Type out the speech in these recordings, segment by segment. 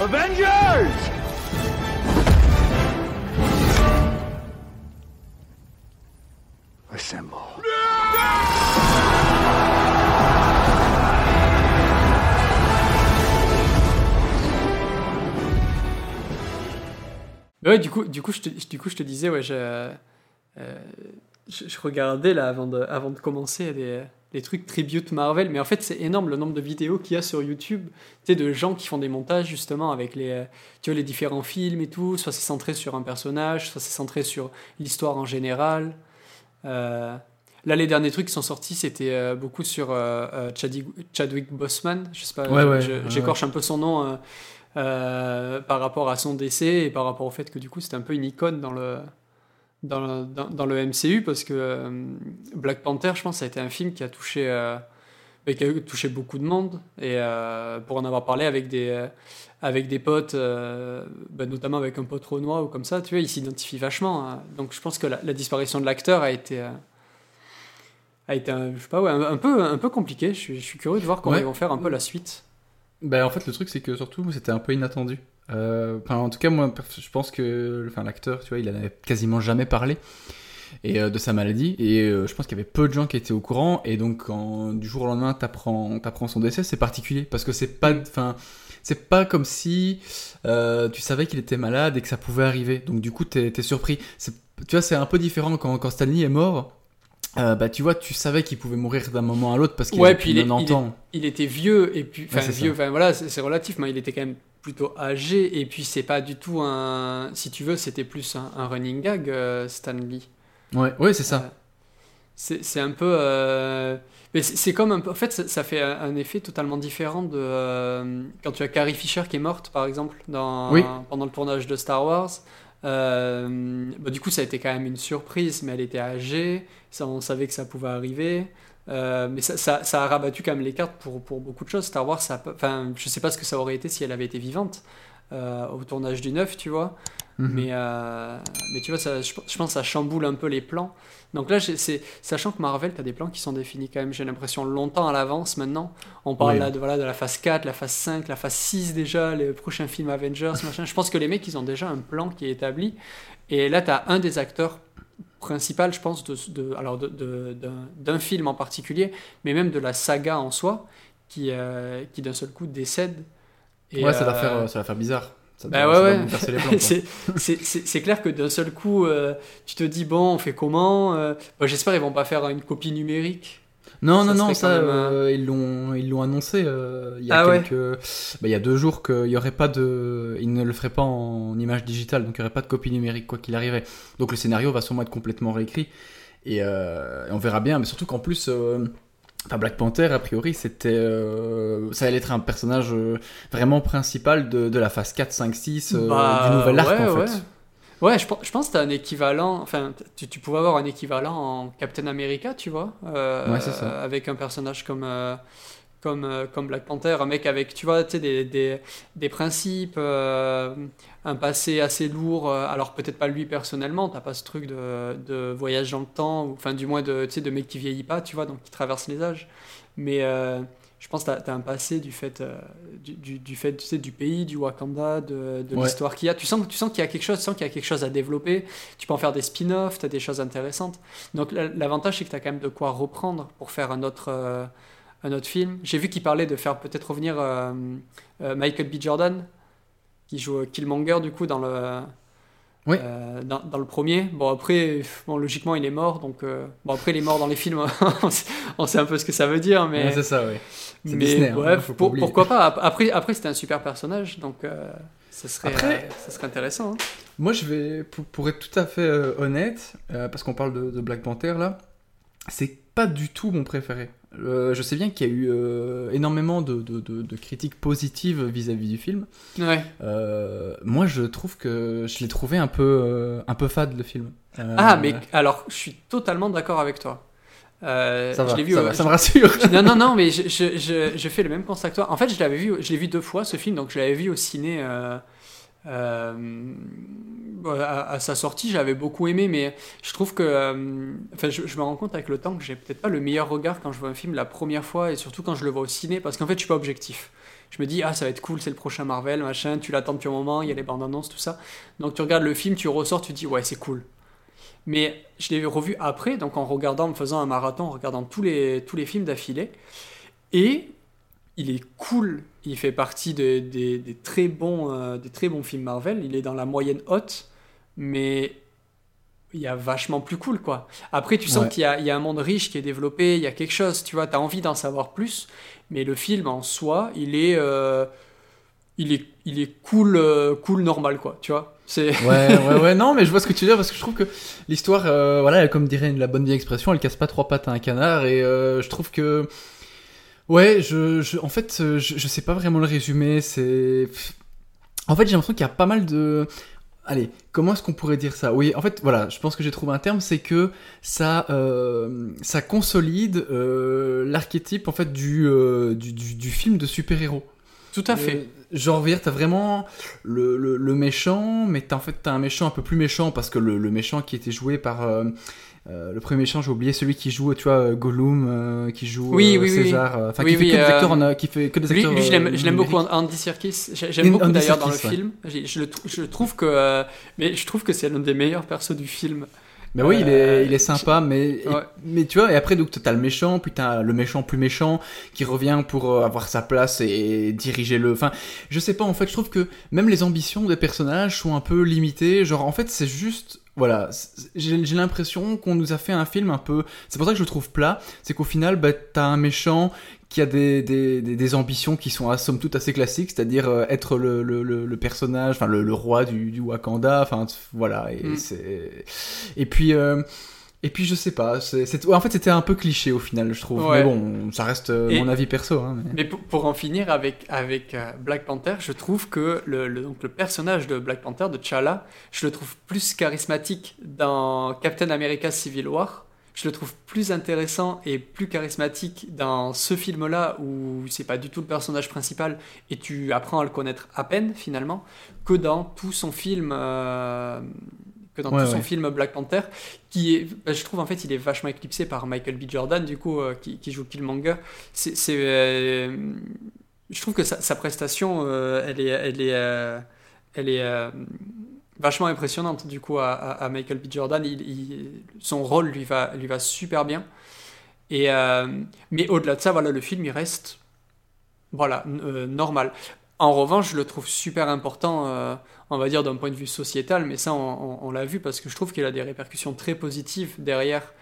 Avengers! Assemble. Ouais, du coup, du coup, je te, du coup, je te disais, ouais, je, euh, je, je regardais là avant de, avant de commencer les, les trucs tribute Marvel, mais en fait, c'est énorme le nombre de vidéos qu'il y a sur YouTube, tu sais, de gens qui font des montages justement avec les, tu vois, les différents films et tout. Soit c'est centré sur un personnage, soit c'est centré sur l'histoire en général. Euh, là, les derniers trucs qui sont sortis, c'était euh, beaucoup sur euh, euh, Chadwick, Chadwick Boseman. Je sais pas, Ouais, ouais, je- ouais, j'écorche un peu son nom. euh, euh, par rapport à son décès et par rapport au fait que du coup c'était un peu une icône dans le, dans le, dans, dans le MCU parce que euh, Black Panther, je pense, ça a été un film qui a touché, euh, qui a touché beaucoup de monde et euh, pour en avoir parlé avec des, avec des potes, bah, notamment avec un pote renois ou comme ça, tu vois, il s'identifie vachement. hein. Donc je pense que la, la disparition de l'acteur a été a été un, je sais pas ouais, un, un peu un peu compliqué. Je suis, je suis curieux de voir comment Ouais. ils vont faire un peu la suite. Bah, en fait, le truc, c'est que surtout, c'était un peu inattendu. Euh, Enfin, en tout cas, moi, je pense que enfin, l'acteur, tu vois, il en avait quasiment jamais parlé et, euh, de sa maladie. Et euh, je pense qu'il y avait peu de gens qui étaient au courant. Et donc, quand du jour au lendemain, t'apprends apprends son décès, c'est particulier. Parce que c'est pas. Enfin. C'est pas comme si tu savais qu'il était malade et que ça pouvait arriver. Donc du coup, t'es es surpris. C'est- Tu vois, c'est un peu différent quand, quand Stanley est mort. Euh, bah tu vois, tu savais qu'il pouvait mourir d'un moment à l'autre parce qu'il Ouais, puis il est- de 90 ans. il était vieux et puis enfin Ouais, vieux enfin voilà c'est relatif mais il était quand même plutôt âgé et puis c'est pas du tout un si tu veux c'était plus un, un running gag euh, Stan Lee Ouais, ouais, c'est ça. Euh, c'est un peu euh, mais c'est comme un peu en fait ça, ça fait un, un effet totalement différent de euh, quand tu as Carrie Fisher qui est morte par exemple dans Oui. pendant le tournage de Star Wars euh, bah, du coup ça a été quand même une surprise mais elle était âgée ça on savait que ça pouvait arriver euh, mais ça, ça, ça a rabattu quand même les cartes pour, pour beaucoup de choses. Star Wars, ça, enfin, je sais pas ce que ça aurait été si elle avait été vivante euh, au tournage du 9, tu vois. Mhm. Mais, euh, mais tu vois, ça, je, je pense que ça chamboule un peu les plans. Donc là, sachant que Marvel, tu as des plans qui sont définis quand même, j'ai l'impression, longtemps à l'avance maintenant. On parle Oui. là de, voilà, de la phase 4, la phase 5, la phase 6 déjà, les prochains films Avengers, machin. Je pense que les mecs, ils ont déjà un plan qui est établi. Et là, tu as un des acteurs principal, je pense, de, de- alors d'un film en particulier, mais même de la saga en soi, qui, euh, qui d'un seul coup décède. Et, ouais, ça va euh, faire, ça va faire bizarre. Bah ouais, ouais. c'est- clair que d'un seul coup, euh, tu te dis, bon, on fait comment euh, bah, J'espère qu'ils vont pas faire une copie numérique. Non, Ça non, non, ça, même, euh, ils l'ont, ils l'ont annoncé euh, il y a Ah ouais. quelques, bah, il y a deux jours qu'il y aurait pas de, ils ne le feraient pas en image digitale, donc il y aurait pas de copie numérique quoi qu'il arrivait. Donc le scénario va sûrement être complètement réécrit et, euh, on verra bien, mais surtout qu'en plus, enfin Black Panther a priori c'était, euh, ça allait être un personnage euh, vraiment principal de, de la phase 4, 5, 6 euh, Bah, du nouvel arc ouais, en fait. Ouais, je, pense- je pense que t'as un équivalent, enfin, tu, tu pouvais avoir un équivalent en Captain America, tu vois, euh, Ouais, c'est ça. avec un personnage comme, euh, comme, euh, comme Black Panther, un mec avec, tu vois, tu des, des, des principes, un passé assez lourd, alors peut-être pas lui personnellement, t'as pas ce truc de, de voyage dans le temps, ou enfin du moins de, tu de mec qui vieillit pas, tu vois, donc qui traverse les âges, mais je pense que tu as, un passé du fait, euh, du, du, du fait tu sais, du pays, du Wakanda, de, de Ouais. l'histoire qu'il y a. Tu sens, tu sens qu'il y a quelque chose, tu sens qu'il y a quelque chose à développer. Tu peux en faire des spin-offs, tu as des choses intéressantes. Donc la- l'avantage, c'est que tu as quand même de quoi reprendre pour faire un autre, euh, un autre film. J'ai vu qu'il parlait de faire peut-être revenir euh, Michael B. Jordan, qui joue Killmonger du coup dans le, Oui. euh, dans, dans le premier. Bon, après, bon, logiquement, il est mort. Donc, euh, bon, après, il est mort dans les films. on, sait, un peu ce que ça veut dire. Mais, c'est ça, oui. Mais Disney, hein, bref, pour- oublier. pourquoi pas? Après, après c'était un super personnage. Donc, euh, ça, serait, Après- euh, ça serait intéressant. hein. Moi, je vais, pour, pour être tout à fait euh, honnête, euh, parce qu'on parle de, de Black Panther là, c'est pas du tout mon préféré. Euh, je sais bien qu'il y a eu euh, énormément de, de- de- de critiques positives vis-à-vis du film. Ouais. Euh, moi, je trouve que je l'ai trouvé un peu, un peu fade le film. Ah, mais alors, je suis totalement d'accord avec toi. Ça va, je l'ai vu ça, au- va, ça me rassure. non, non, non, mais je, je, je, je fais le même constat que toi. En fait, je l'avais vu, je l'ai vu deux fois ce film, donc je l'avais vu au ciné euh, à, sa sortie. J'avais beaucoup aimé, mais je trouve que, euh, enfin, je, me rends compte avec le temps que j'ai peut-être pas le meilleur regard quand je vois un film la première fois et surtout quand je le vois au ciné, parce qu'en fait, je suis pas objectif. Je me dis, ah, ça va être cool, c'est le prochain Marvel, machin, tu l'attends depuis un moment, il y a les bandes annonces, tout ça. Donc tu regardes le film, tu ressors, tu dis, ouais, c'est cool. Mais je l'ai revu après, donc en regardant, en faisant un marathon, en regardant tous les, tous les films d'affilée. Et il est cool. Il fait partie des, des, très bons, euh, des très bons films Marvel. Il est dans la moyenne haute, mais il y a vachement plus cool, quoi. Après, tu sens qu'il y, y, a un monde riche qui est développé, il y a quelque chose, tu vois, tu as envie d'en savoir plus, mais le film en soi, il est, euh, il est, il est cool, euh, cool normal, quoi, tu vois. Ouais, ouais, ouais, non, mais je vois ce que tu veux dire parce que je trouve que l'histoire, euh, voilà, comme dirait la bonne vieille expression, elle casse pas trois pattes à un canard et euh, je trouve que. Ouais, je, je en fait, je, je, sais pas vraiment le résumer. C'est. En fait, j'ai l'impression qu'il y a pas mal de. Allez, comment est-ce qu'on pourrait dire ça? Oui, en fait, voilà, je pense que j'ai trouvé un terme, c'est que ça, euh, ça consolide euh, l'archétype en fait du, euh, du, du, du, film de super-héros. Tout à fait genre, tu t'as vraiment le, le, méchant, mais t'as en fait t'as un méchant un peu plus méchant parce que le, le méchant qui était joué par euh, euh, le premier méchant, j'ai oublié celui qui joue, tu vois, Gollum, euh, qui joue oui, oui, César, enfin qui fait que des acteurs, qui fait que des acteurs. Lui, je l'aime beaucoup, Andy Serkis. J'aime beaucoup d'ailleurs dans le film. Je, le, je trouve que, mais je trouve que c'est l'un des meilleurs persos du film. Mais oui, il est, il est sympa, mais, mais tu vois, et après, donc, t'as le méchant, puis t'as le méchant plus méchant qui revient pour euh, avoir sa place et diriger le. Enfin, je sais pas, en fait, je trouve que même les ambitions des personnages sont un peu limitées. Genre, en fait, c'est juste. Voilà, j'ai l'impression qu'on nous a fait un film un peu. C'est pour ça que je le trouve plat. C'est qu'au final, bah, t'as un méchant qui a des, des, des, ambitions qui sont à somme toute assez classiques, c'est-à-dire euh, être le, le, le, personnage, enfin le, roi du, du, Wakanda, enfin voilà, et mm. c'est et puis euh, et puis je sais pas, c'est, en fait c'était un peu cliché au final, je trouve. Mais bon, ça reste euh, mon avis perso. Hein, mais, pour, en finir avec avec Black Panther, je trouve que le, donc le personnage de Black Panther, de T'Challa, je le trouve plus charismatique dans Captain America Civil War je le trouve plus intéressant et plus charismatique dans ce film-là où c'est pas du tout le personnage principal et tu apprends à le connaître à peine finalement que dans tout son film euh, que dans tout son film Black Panther qui est bah, je trouve en fait il est vachement éclipsé par Michael B. Jordan du coup euh, qui, qui, joue Killmonger. C'est euh, je trouve que sa, sa prestation elle est elle est elle est vachement impressionnante du coup à, Michael B. Jordan. Il, son rôle lui va, lui va super bien. Et, euh, mais au-delà de ça, voilà, le film il reste voilà, euh, normal. En revanche, je le trouve super important, euh, on va dire d'un point de vue sociétal, mais ça on, l'a vu parce que je trouve qu'il a des répercussions très positives derrière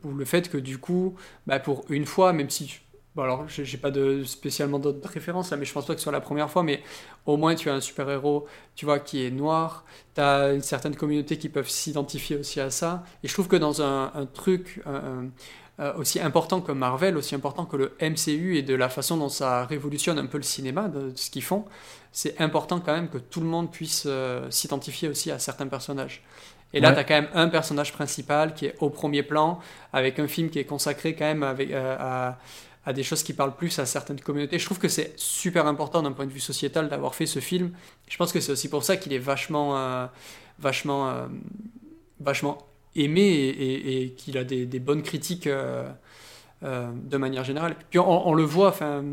pour le fait que du coup, bah, pour une fois, même si Bon, alors, j'ai pas de, spécialement d'autres références là, mais je pense pas que ce soit la première fois, mais au moins tu as un super-héros, tu vois, qui est noir, tu as une certaine communauté qui peuvent s'identifier aussi à ça, et je trouve que dans un, truc euh, aussi important que Marvel, aussi important que le MCU et de la façon dont ça révolutionne un peu le cinéma, de, ce qu'ils font, c'est important quand même que tout le monde puisse euh, s'identifier aussi à certains personnages. Et là, tu as quand même un personnage principal qui est au premier plan, avec un film qui est consacré quand même avec, euh, à à des choses qui parlent plus à certaines communautés. Je trouve que c'est super important d'un point de vue sociétal d'avoir fait ce film. Je pense que c'est aussi pour ça qu'il est vachement, euh, vachement, euh, vachement aimé et, qu'il a des, bonnes critiques euh, de manière générale. Puis on, le voit, enfin,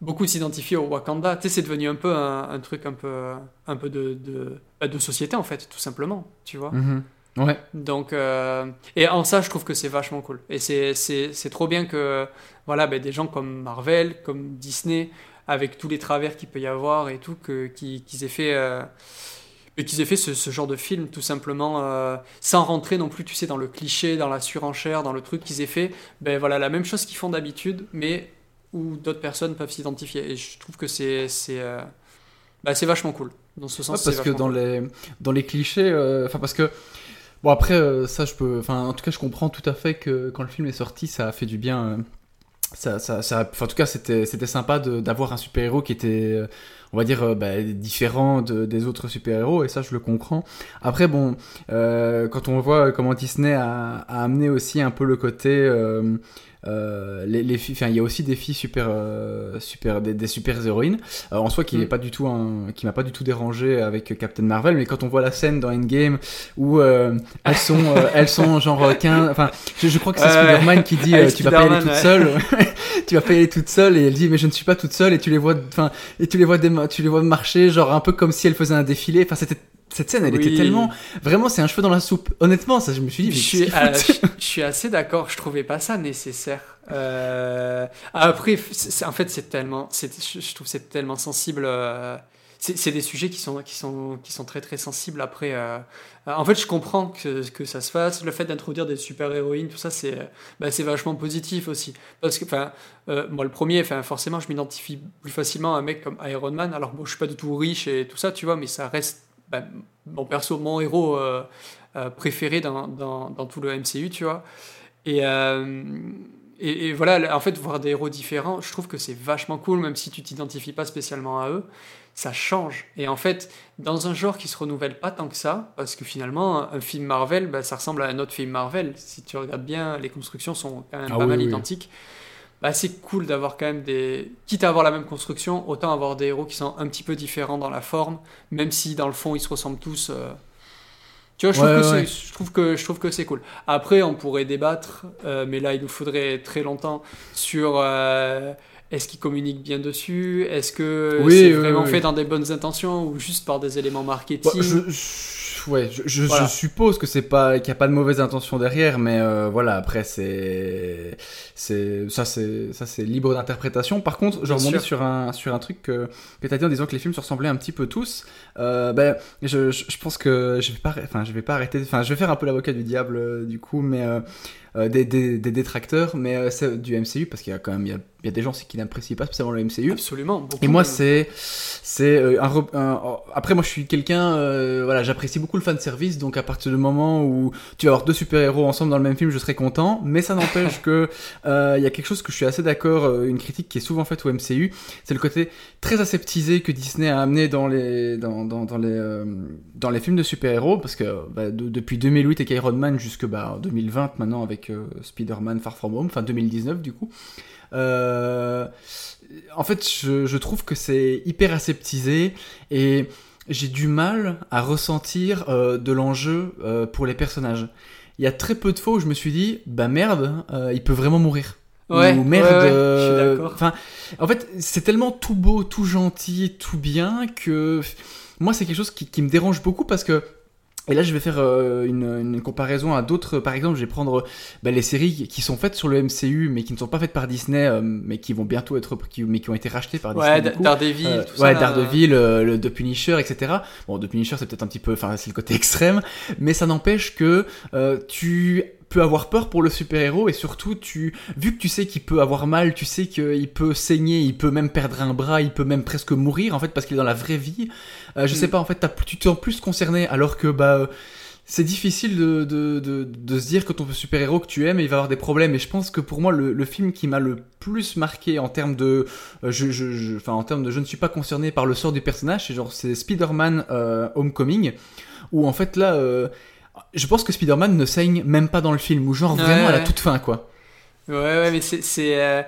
beaucoup s'identifient au Wakanda. C'est devenu un peu un, truc un peu, un peu de, de, bah, société en fait, tout simplement. Tu vois. Mm-hmm. Ouais. Donc, euh, et en ça, je trouve que c'est vachement cool. Et c'est trop bien que voilà, ben, des gens comme Marvel, comme Disney, avec tous les travers qu'il peut y avoir et tout, qu'ils aient fait. Euh, qu'ils aient fait ce, genre de film tout simplement euh, sans rentrer non plus tu sais dans le cliché dans la surenchère dans le truc qu'ils aient fait ben voilà la même chose qu'ils font d'habitude mais où d'autres personnes peuvent s'identifier et je trouve que c'est c'est ben, vachement cool dans ce sens parce que dans les dans les clichés enfin parce que Bon après euh, ça je peux, enfin en tout cas je comprends tout à fait que quand le film est sorti ça a fait du bien. Euh, ça, ça, en tout cas c'était sympa d'avoir un super héros qui était euh, on va dire bah, différent des autres super héros et ça je le comprends. Après bon quand on voit comment Disney a, amené aussi un peu le côté euh, les, les filles, enfin, il y a aussi des filles super, euh, super, des, des super héroïnes. Euh, en soi, qui Mm. n'est pas du tout un, qui m'a pas du tout dérangé avec Captain Marvel, mais quand on voit la scène dans Endgame où euh, elles sont, euh, elles sont genre 15, enfin, je, je crois que c'est. Spider-Man qui dit, euh, tu vas pas y aller toute ouais. seule, tu vas pas y aller toute seule, et elle dit, mais je ne suis pas toute seule, et tu les vois, enfin, et tu les vois, tu les vois marcher, genre un peu comme si elle faisait un défilé. Enfin, c'était cette scène, elle était tellement, vraiment, c'est un cheveu dans la soupe. Honnêtement, ça, je me suis dit, Je suis, euh, je, je assez d'accord, je trouvais pas ça nécessaire. Euh, après, en fait, c'est tellement, je trouve c'est tellement sensible. euh, c'est des sujets qui sont, qui sont, qui sont très très sensibles. Après, euh, en fait, je comprends que, que ça se fasse. Le fait d'introduire des super héroïnes, tout ça, c'est, bah, vachement positif aussi. Parce que, enfin, moi, le premier, forcément, je m'identifie plus facilement à un mec comme Iron Man. Alors, bon, je suis pas du tout riche et tout ça, tu vois, mais ça reste, bah, mon perso, mon héros. euh, euh, préféré dans, dans, dans tout le MCU, tu vois. Et, euh, et, et voilà, en fait, voir des héros différents, je trouve que c'est vachement cool, même si tu t'identifies pas spécialement à eux, ça change. Et en fait, dans un genre qui se renouvelle pas tant que ça, parce que finalement, un film Marvel, bah, ça ressemble à un autre film Marvel. Si tu regardes bien, les constructions sont quand même Ah pas oui, mal oui. identiques. Bah, c'est cool d'avoir quand même des. Quitte à avoir la même construction, autant avoir des héros qui sont un petit peu différents dans la forme, même si dans le fond ils se ressemblent tous. euh, Tu vois, je trouve, Ouais, que ouais. je trouve que je trouve que c'est cool. Après, on pourrait débattre, euh, mais là il nous faudrait très longtemps sur euh, est-ce qu'ils communiquent bien dessus, est-ce que Oui, c'est oui, vraiment oui. fait dans des bonnes intentions ou juste par des éléments Bah, marketing? je- ouais, je, je- Voilà. je suppose que c'est pas qu'il y a pas de mauvaise intention derrière, mais euh, voilà, après c'est c'est ça c'est ça c'est libre d'interprétation. Par contre, je rebondis sur un sur un truc que que t'as dit en disant que les films se ressemblaient un petit peu tous. Euh, ben je, je, pense que je vais pas enfin je vais pas arrêter enfin je vais faire un peu l'avocat du diable euh, du coup, mais des, des, des détracteurs, mais euh, c'est du MCU parce qu'il y a quand même il y a, il y a des gens qui n'apprécient pas spécialement le MCU. Absolument. Et moi, c'est, c'est euh, un, un- après moi je suis quelqu'un, euh, voilà, j'apprécie beaucoup le fan service, donc à partir du moment où tu vas avoir deux super héros ensemble dans le même film, je serai content. Mais ça n'empêche que euh, il y a quelque chose que je suis assez d'accord, euh, une critique qui est souvent faite au MCU, c'est le côté très aseptisé que Disney a amené dans les dans, dans, dans les euh, dans les films de super héros, parce que bah, de- depuis 2008 avec Iron Man jusque bah, 2020 maintenant avec euh, Spider-Man Far From Home, enfin 2019 du coup. Euh, en fait, je, je trouve que c'est hyper aseptisé et j'ai du mal à ressentir euh, de l'enjeu pour les personnages. Il y a très peu de fois où je me suis dit, bah merde, il peut vraiment mourir. Ouais, Ou merde. ouais, ouais, je suis d'accord. Enfin, en fait, c'est tellement tout beau, tout gentil, tout bien que moi, c'est quelque chose qui, qui me dérange beaucoup parce que. Et là, je vais faire euh, une, une comparaison à d'autres. Par exemple, je vais prendre bah, les séries qui sont faites sur le MCU, mais qui ne sont pas faites par Disney, euh, mais qui vont bientôt être, qui, mais qui ont été rachetées par Disney. Ouais, du coup. Daredevil, Euh, tout ouais, ça. Daredevil, euh, le The Punisher, etc. Bon, The Punisher, c'est peut-être un petit peu, enfin, c'est le côté extrême, mais ça n'empêche que euh, tu peux avoir peur pour le super-héros et surtout, tu, vu que tu sais qu'il peut avoir mal, tu sais qu'il peut saigner, il peut même perdre un bras, il peut même presque mourir en fait parce qu'il est dans la vraie vie. Euh, je Mm. sais pas, en fait, t'as- tu te sens plus concerné alors que bah. euh, c'est difficile de, de, de, de se dire que ton super-héros que tu aimes, il va avoir des problèmes. Et je pense que pour moi, le, le film qui m'a le plus marqué en termes de, euh, je, je, je- enfin, en termes de je ne suis pas concerné par le sort du personnage, c'est genre c'est Spider-Man euh, Homecoming, où en fait là, euh, je pense que Spider-Man ne saigne même pas dans le film, ou genre vraiment à la toute fin quoi. Ouais, ouais, mais c'est.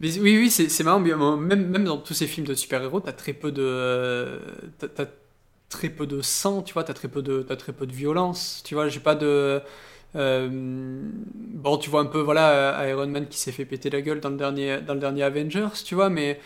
Oui, oui, c'est marrant. euh, Même, même dans tous ces films de super-héros, t'as très peu de. T'as, très peu de sang, tu vois, t'as très peu de, t'as très peu de violence, tu vois, j'ai pas de. euh, bon, tu vois un peu, voilà, euh, Iron Man qui s'est fait péter la gueule dans le dernier, dans le dernier Avengers, tu vois, mais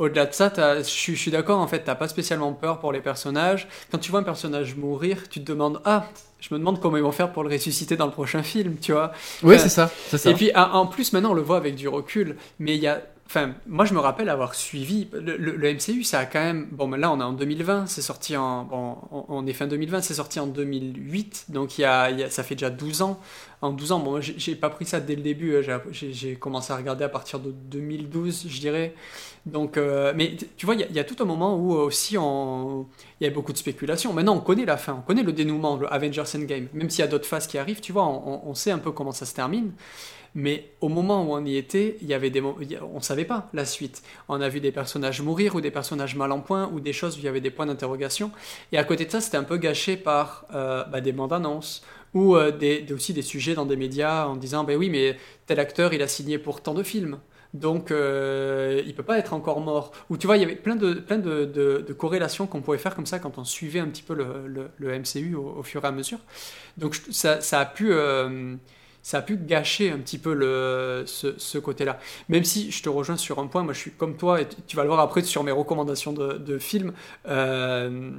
au-delà de ça, je suis d'accord, en fait, t'as pas spécialement peur pour les personnages. Quand tu vois un personnage mourir, tu te demandes, ah, je me demande comment ils vont faire pour le ressusciter dans le prochain film, tu vois. Ouais, Euh, c'est ça, ça. Et puis en en plus maintenant on le voit avec du recul, mais il y a, enfin moi je me rappelle avoir suivi le, le- le MCU, ça a quand même, bon là on est en 2020, c'est sorti en, bon on, on est fin 2020, c'est sorti en 2008, donc il y a, il y a- ça fait déjà 12 ans. En 12 ans, bon j'ai- pas pris ça dès le début, euh, j'ai- commencé à regarder à partir de 2012, je dirais. Donc, euh, mais tu vois, il y, a- tout un moment où euh, aussi il y a beaucoup de spéculation. Maintenant, on connaît la fin, on connaît le dénouement, le Avengers Endgame. Même s'il y a d'autres phases qui arrivent, tu vois, on, sait un peu comment ça se termine. Mais au moment où on y était, il y avait des, on savait pas la suite. On a vu des personnages mourir ou des personnages mal en point ou des choses où il y avait des points d'interrogation. Et à côté de ça, c'était un peu gâché par euh, bah, des bandes annonces ou euh, des, aussi des sujets dans des médias en disant ben oui mais tel acteur il a signé pour tant de films. Donc euh, il peut pas être encore mort. Ou tu vois il y avait plein de plein corrélations qu'on pouvait faire comme ça quand on suivait un petit peu le, MCU au, fur et à mesure. Donc ça, a pu euh, ça a pu gâcher un petit peu le, ce, côté-là. Même si je te rejoins sur un point, moi je suis comme toi, et tu vas le voir après sur mes recommandations de, de films, euh,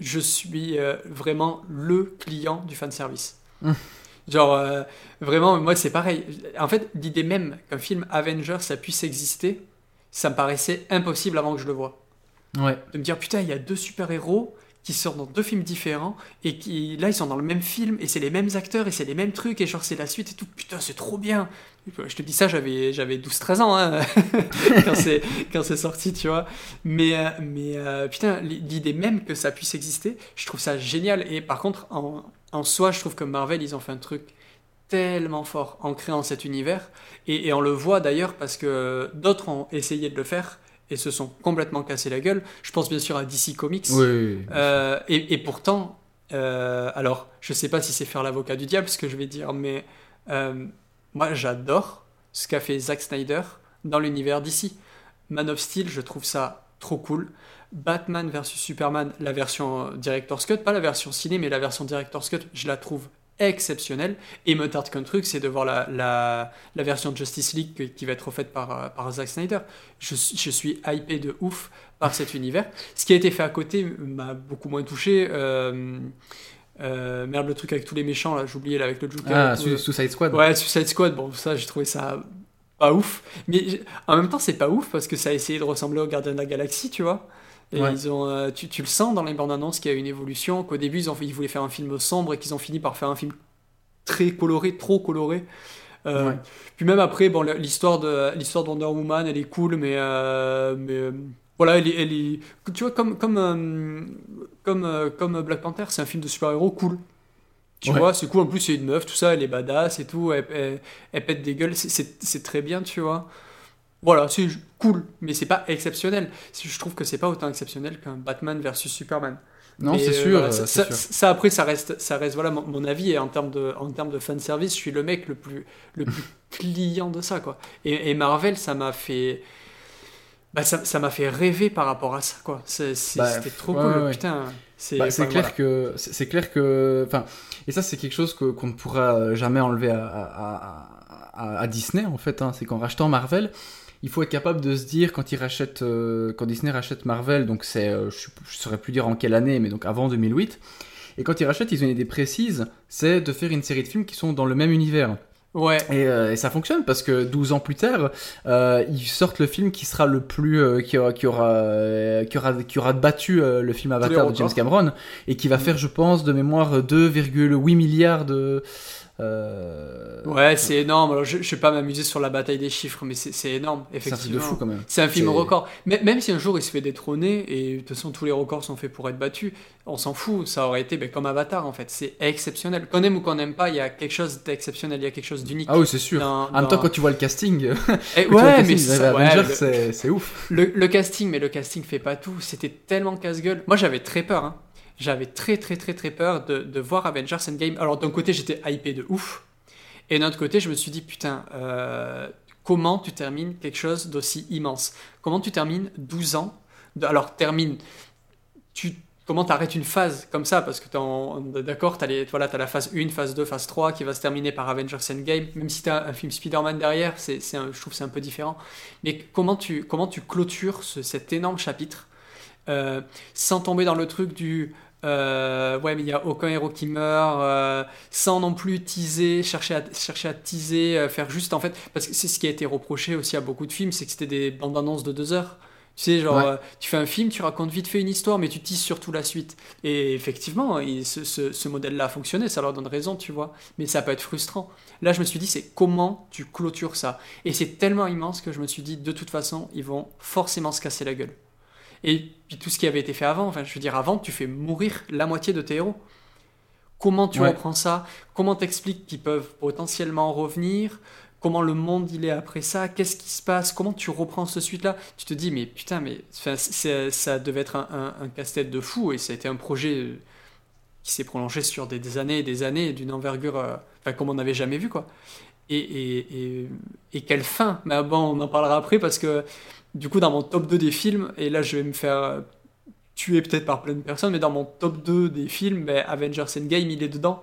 je suis euh, vraiment le client du fanservice. Hum. Genre, euh, vraiment, moi c'est pareil. En fait, l'idée même qu'un film Avengers ça puisse exister, ça me paraissait impossible avant que je le vois. Ouais. De me dire, putain, il y a deux super-héros, qui sortent dans deux films différents et qui là ils sont dans le même film et c'est les mêmes acteurs et c'est les mêmes trucs et genre c'est la suite et tout. Putain c'est trop bien. Je te dis ça j'avais j'avais 12 13 ans hein, quand c'est quand c'est sorti tu vois. Mais euh, mais euh, putain l'idée même que ça puisse exister je trouve ça génial. Et par contre en, en soi je trouve que Marvel ils ont fait un truc tellement fort en créant cet univers. Et, et on le voit d'ailleurs parce que d'autres ont essayé de le faire et se sont complètement cassés la gueule. Je pense bien sûr à DC Comics. Oui, euh, et, et, pourtant, euh, alors, je sais pas si c'est faire l'avocat du diable ce que je vais dire, mais euh, moi j'adore ce qu'a fait Zack Snyder dans l'univers DC. Man of Steel, je trouve ça trop cool. Batman vs Superman, la version Director's Cut, pas la version ciné, mais la version Director's Cut, je la trouve exceptionnel. Et me tarde qu'un truc, c'est de voir la, la, la, version de Justice League qui va être refaite par, par Zack Snyder. Je, je, suis hypé de ouf par cet univers. Ce qui a été fait à côté m'a beaucoup moins touché. Euh, euh, merde, le truc avec tous les méchants, là, oublié, là, avec le Joker. Ah, Suicide Squad. Ouais, Suicide Squad, bon, ça, j'ai trouvé ça pas ouf. Mais en même temps, c'est pas ouf parce que ça a essayé de ressembler au Gardien de la Galaxie, tu vois. Et ils ont, euh, tu, tu, le sens dans les bandes annonces qu'il y a une évolution, qu'au début ils, ont, ils voulaient faire un film sombre et qu'ils ont fini par faire un film très coloré, trop coloré. Euh, puis même après, bon, l'histoire de l'histoire de Wonder Woman, elle est cool, mais, euh, mais voilà, elle elle tu vois, comme comme comme comme Black Panther, c'est un film de super-héros cool. Tu vois, c'est cool. En plus, c'est une meuf, tout ça, elle est badass et tout, elle, elle, elle pète des gueules, c'est très bien, tu vois. Voilà, c'est cool, mais c'est pas exceptionnel. Je trouve que c'est pas autant exceptionnel qu'un Batman versus Superman. Non, c'est sûr, euh, ça, après, ça reste, ça reste voilà mon, avis. Et en termes de, en termes de fan service, je suis le mec le plus, le plus client de ça, quoi. Et, Marvel, ça m'a fait, bah, ça m'a fait rêver par rapport à ça, quoi. Bah, c'était trop cool, putain. C'est bah, clair que, c'est clair que, enfin, et ça, c'est quelque chose qu'on ne pourra jamais enlever à, à, à, Disney, en fait. Hein. C'est qu'en rachetant Marvel il faut être capable de se dire quand il rachète, euh, quand Disney rachète Marvel, donc c'est, euh, je, ne saurais plus dire en quelle année, mais donc avant 2008. Et quand ils rachètent, ils ont une idée précise, c'est de faire une série de films qui sont dans le même univers. Ouais. Et, euh, ça fonctionne parce que 12 ans plus tard, ils sortent le film qui sera le plus, qui, aura, qui, aura, qui, aura, qui aura battu le film Avatar de James Cameron et qui va mm. faire, je pense, de mémoire 2,8 milliards de euh, ouais, c'est énorme. Alors, je, je vais pas m'amuser sur la bataille des chiffres, mais c'est énorme, effectivement. C'est un film de fou quand même. C'est un film record. Mais, même si un jour il se fait détrôner, et de toute façon tous les records sont faits pour être battus, on s'en fout. Ça aurait été ben, comme Avatar en fait. C'est exceptionnel. Qu'on aime ou qu'on n'aime pas, il y a quelque chose d'exceptionnel, il y a quelque chose d'unique. Ah oui, c'est sûr. en même temps, quand tu vois le casting, et, ouais, mais c'est ouf. Le, le, casting, mais le casting fait pas tout. C'était tellement casse-gueule. Moi j'avais très peur. Hein j'avais très très très très peur de, de voir Avengers Endgame. Alors d'un côté j'étais hypé de ouf, et d'un autre côté je me suis dit putain, euh, comment tu termines quelque chose d'aussi immense? Comment tu termines 12 ans Alors termine, tu, comment tu arrêtes une phase comme ça? Parce que d'accord, tu as, voilà, la phase 1, phase 2, phase 3 qui va se terminer par Avengers Endgame, même si tu as un film Spider-Man derrière, c'est, je trouve c'est un peu différent. Mais comment tu, comment tu clôtures cet énorme chapitre euh, sans tomber dans le truc du euh, ouais, mais il n'y a aucun héros qui meurt, euh, sans non plus teaser, chercher à, chercher à teaser, euh, faire juste en fait, parce que c'est ce qui a été reproché aussi à beaucoup de films, c'est que c'était des bandes annonces de deux heures. Tu sais, genre, tu fais un film, tu racontes vite fait une histoire, mais tu teases surtout la suite. Et effectivement, ce, ce, ce modèle-là a fonctionné, ça leur donne raison, tu vois. Mais ça peut être frustrant. Là, je me suis dit, c'est comment tu clôtures ça? Et c'est tellement immense que je me suis dit, de toute façon, ils vont forcément se casser la gueule. Et puis tout ce qui avait été fait avant, enfin je veux dire avant, tu fais mourir la moitié de tes héros. Comment tu reprends ça? Comment t'expliques qu'ils peuvent potentiellement revenir? Comment le monde il est après ça? Qu'est-ce qui se passe? Comment tu reprends ce suite-là? Tu te dis mais putain mais ça devait être un, casse-tête de fou et ça a été un projet qui s'est prolongé sur des, années et des années d'une envergure enfin, comme on n'avait jamais vu quoi. Et, et, et, et, quelle fin? Mais bon, on en parlera après parce que du coup, dans mon top 2 des films, et là je vais me faire tuer peut-être par plein de personnes, mais dans mon top 2 des films, ben, Avengers Endgame, il est dedans.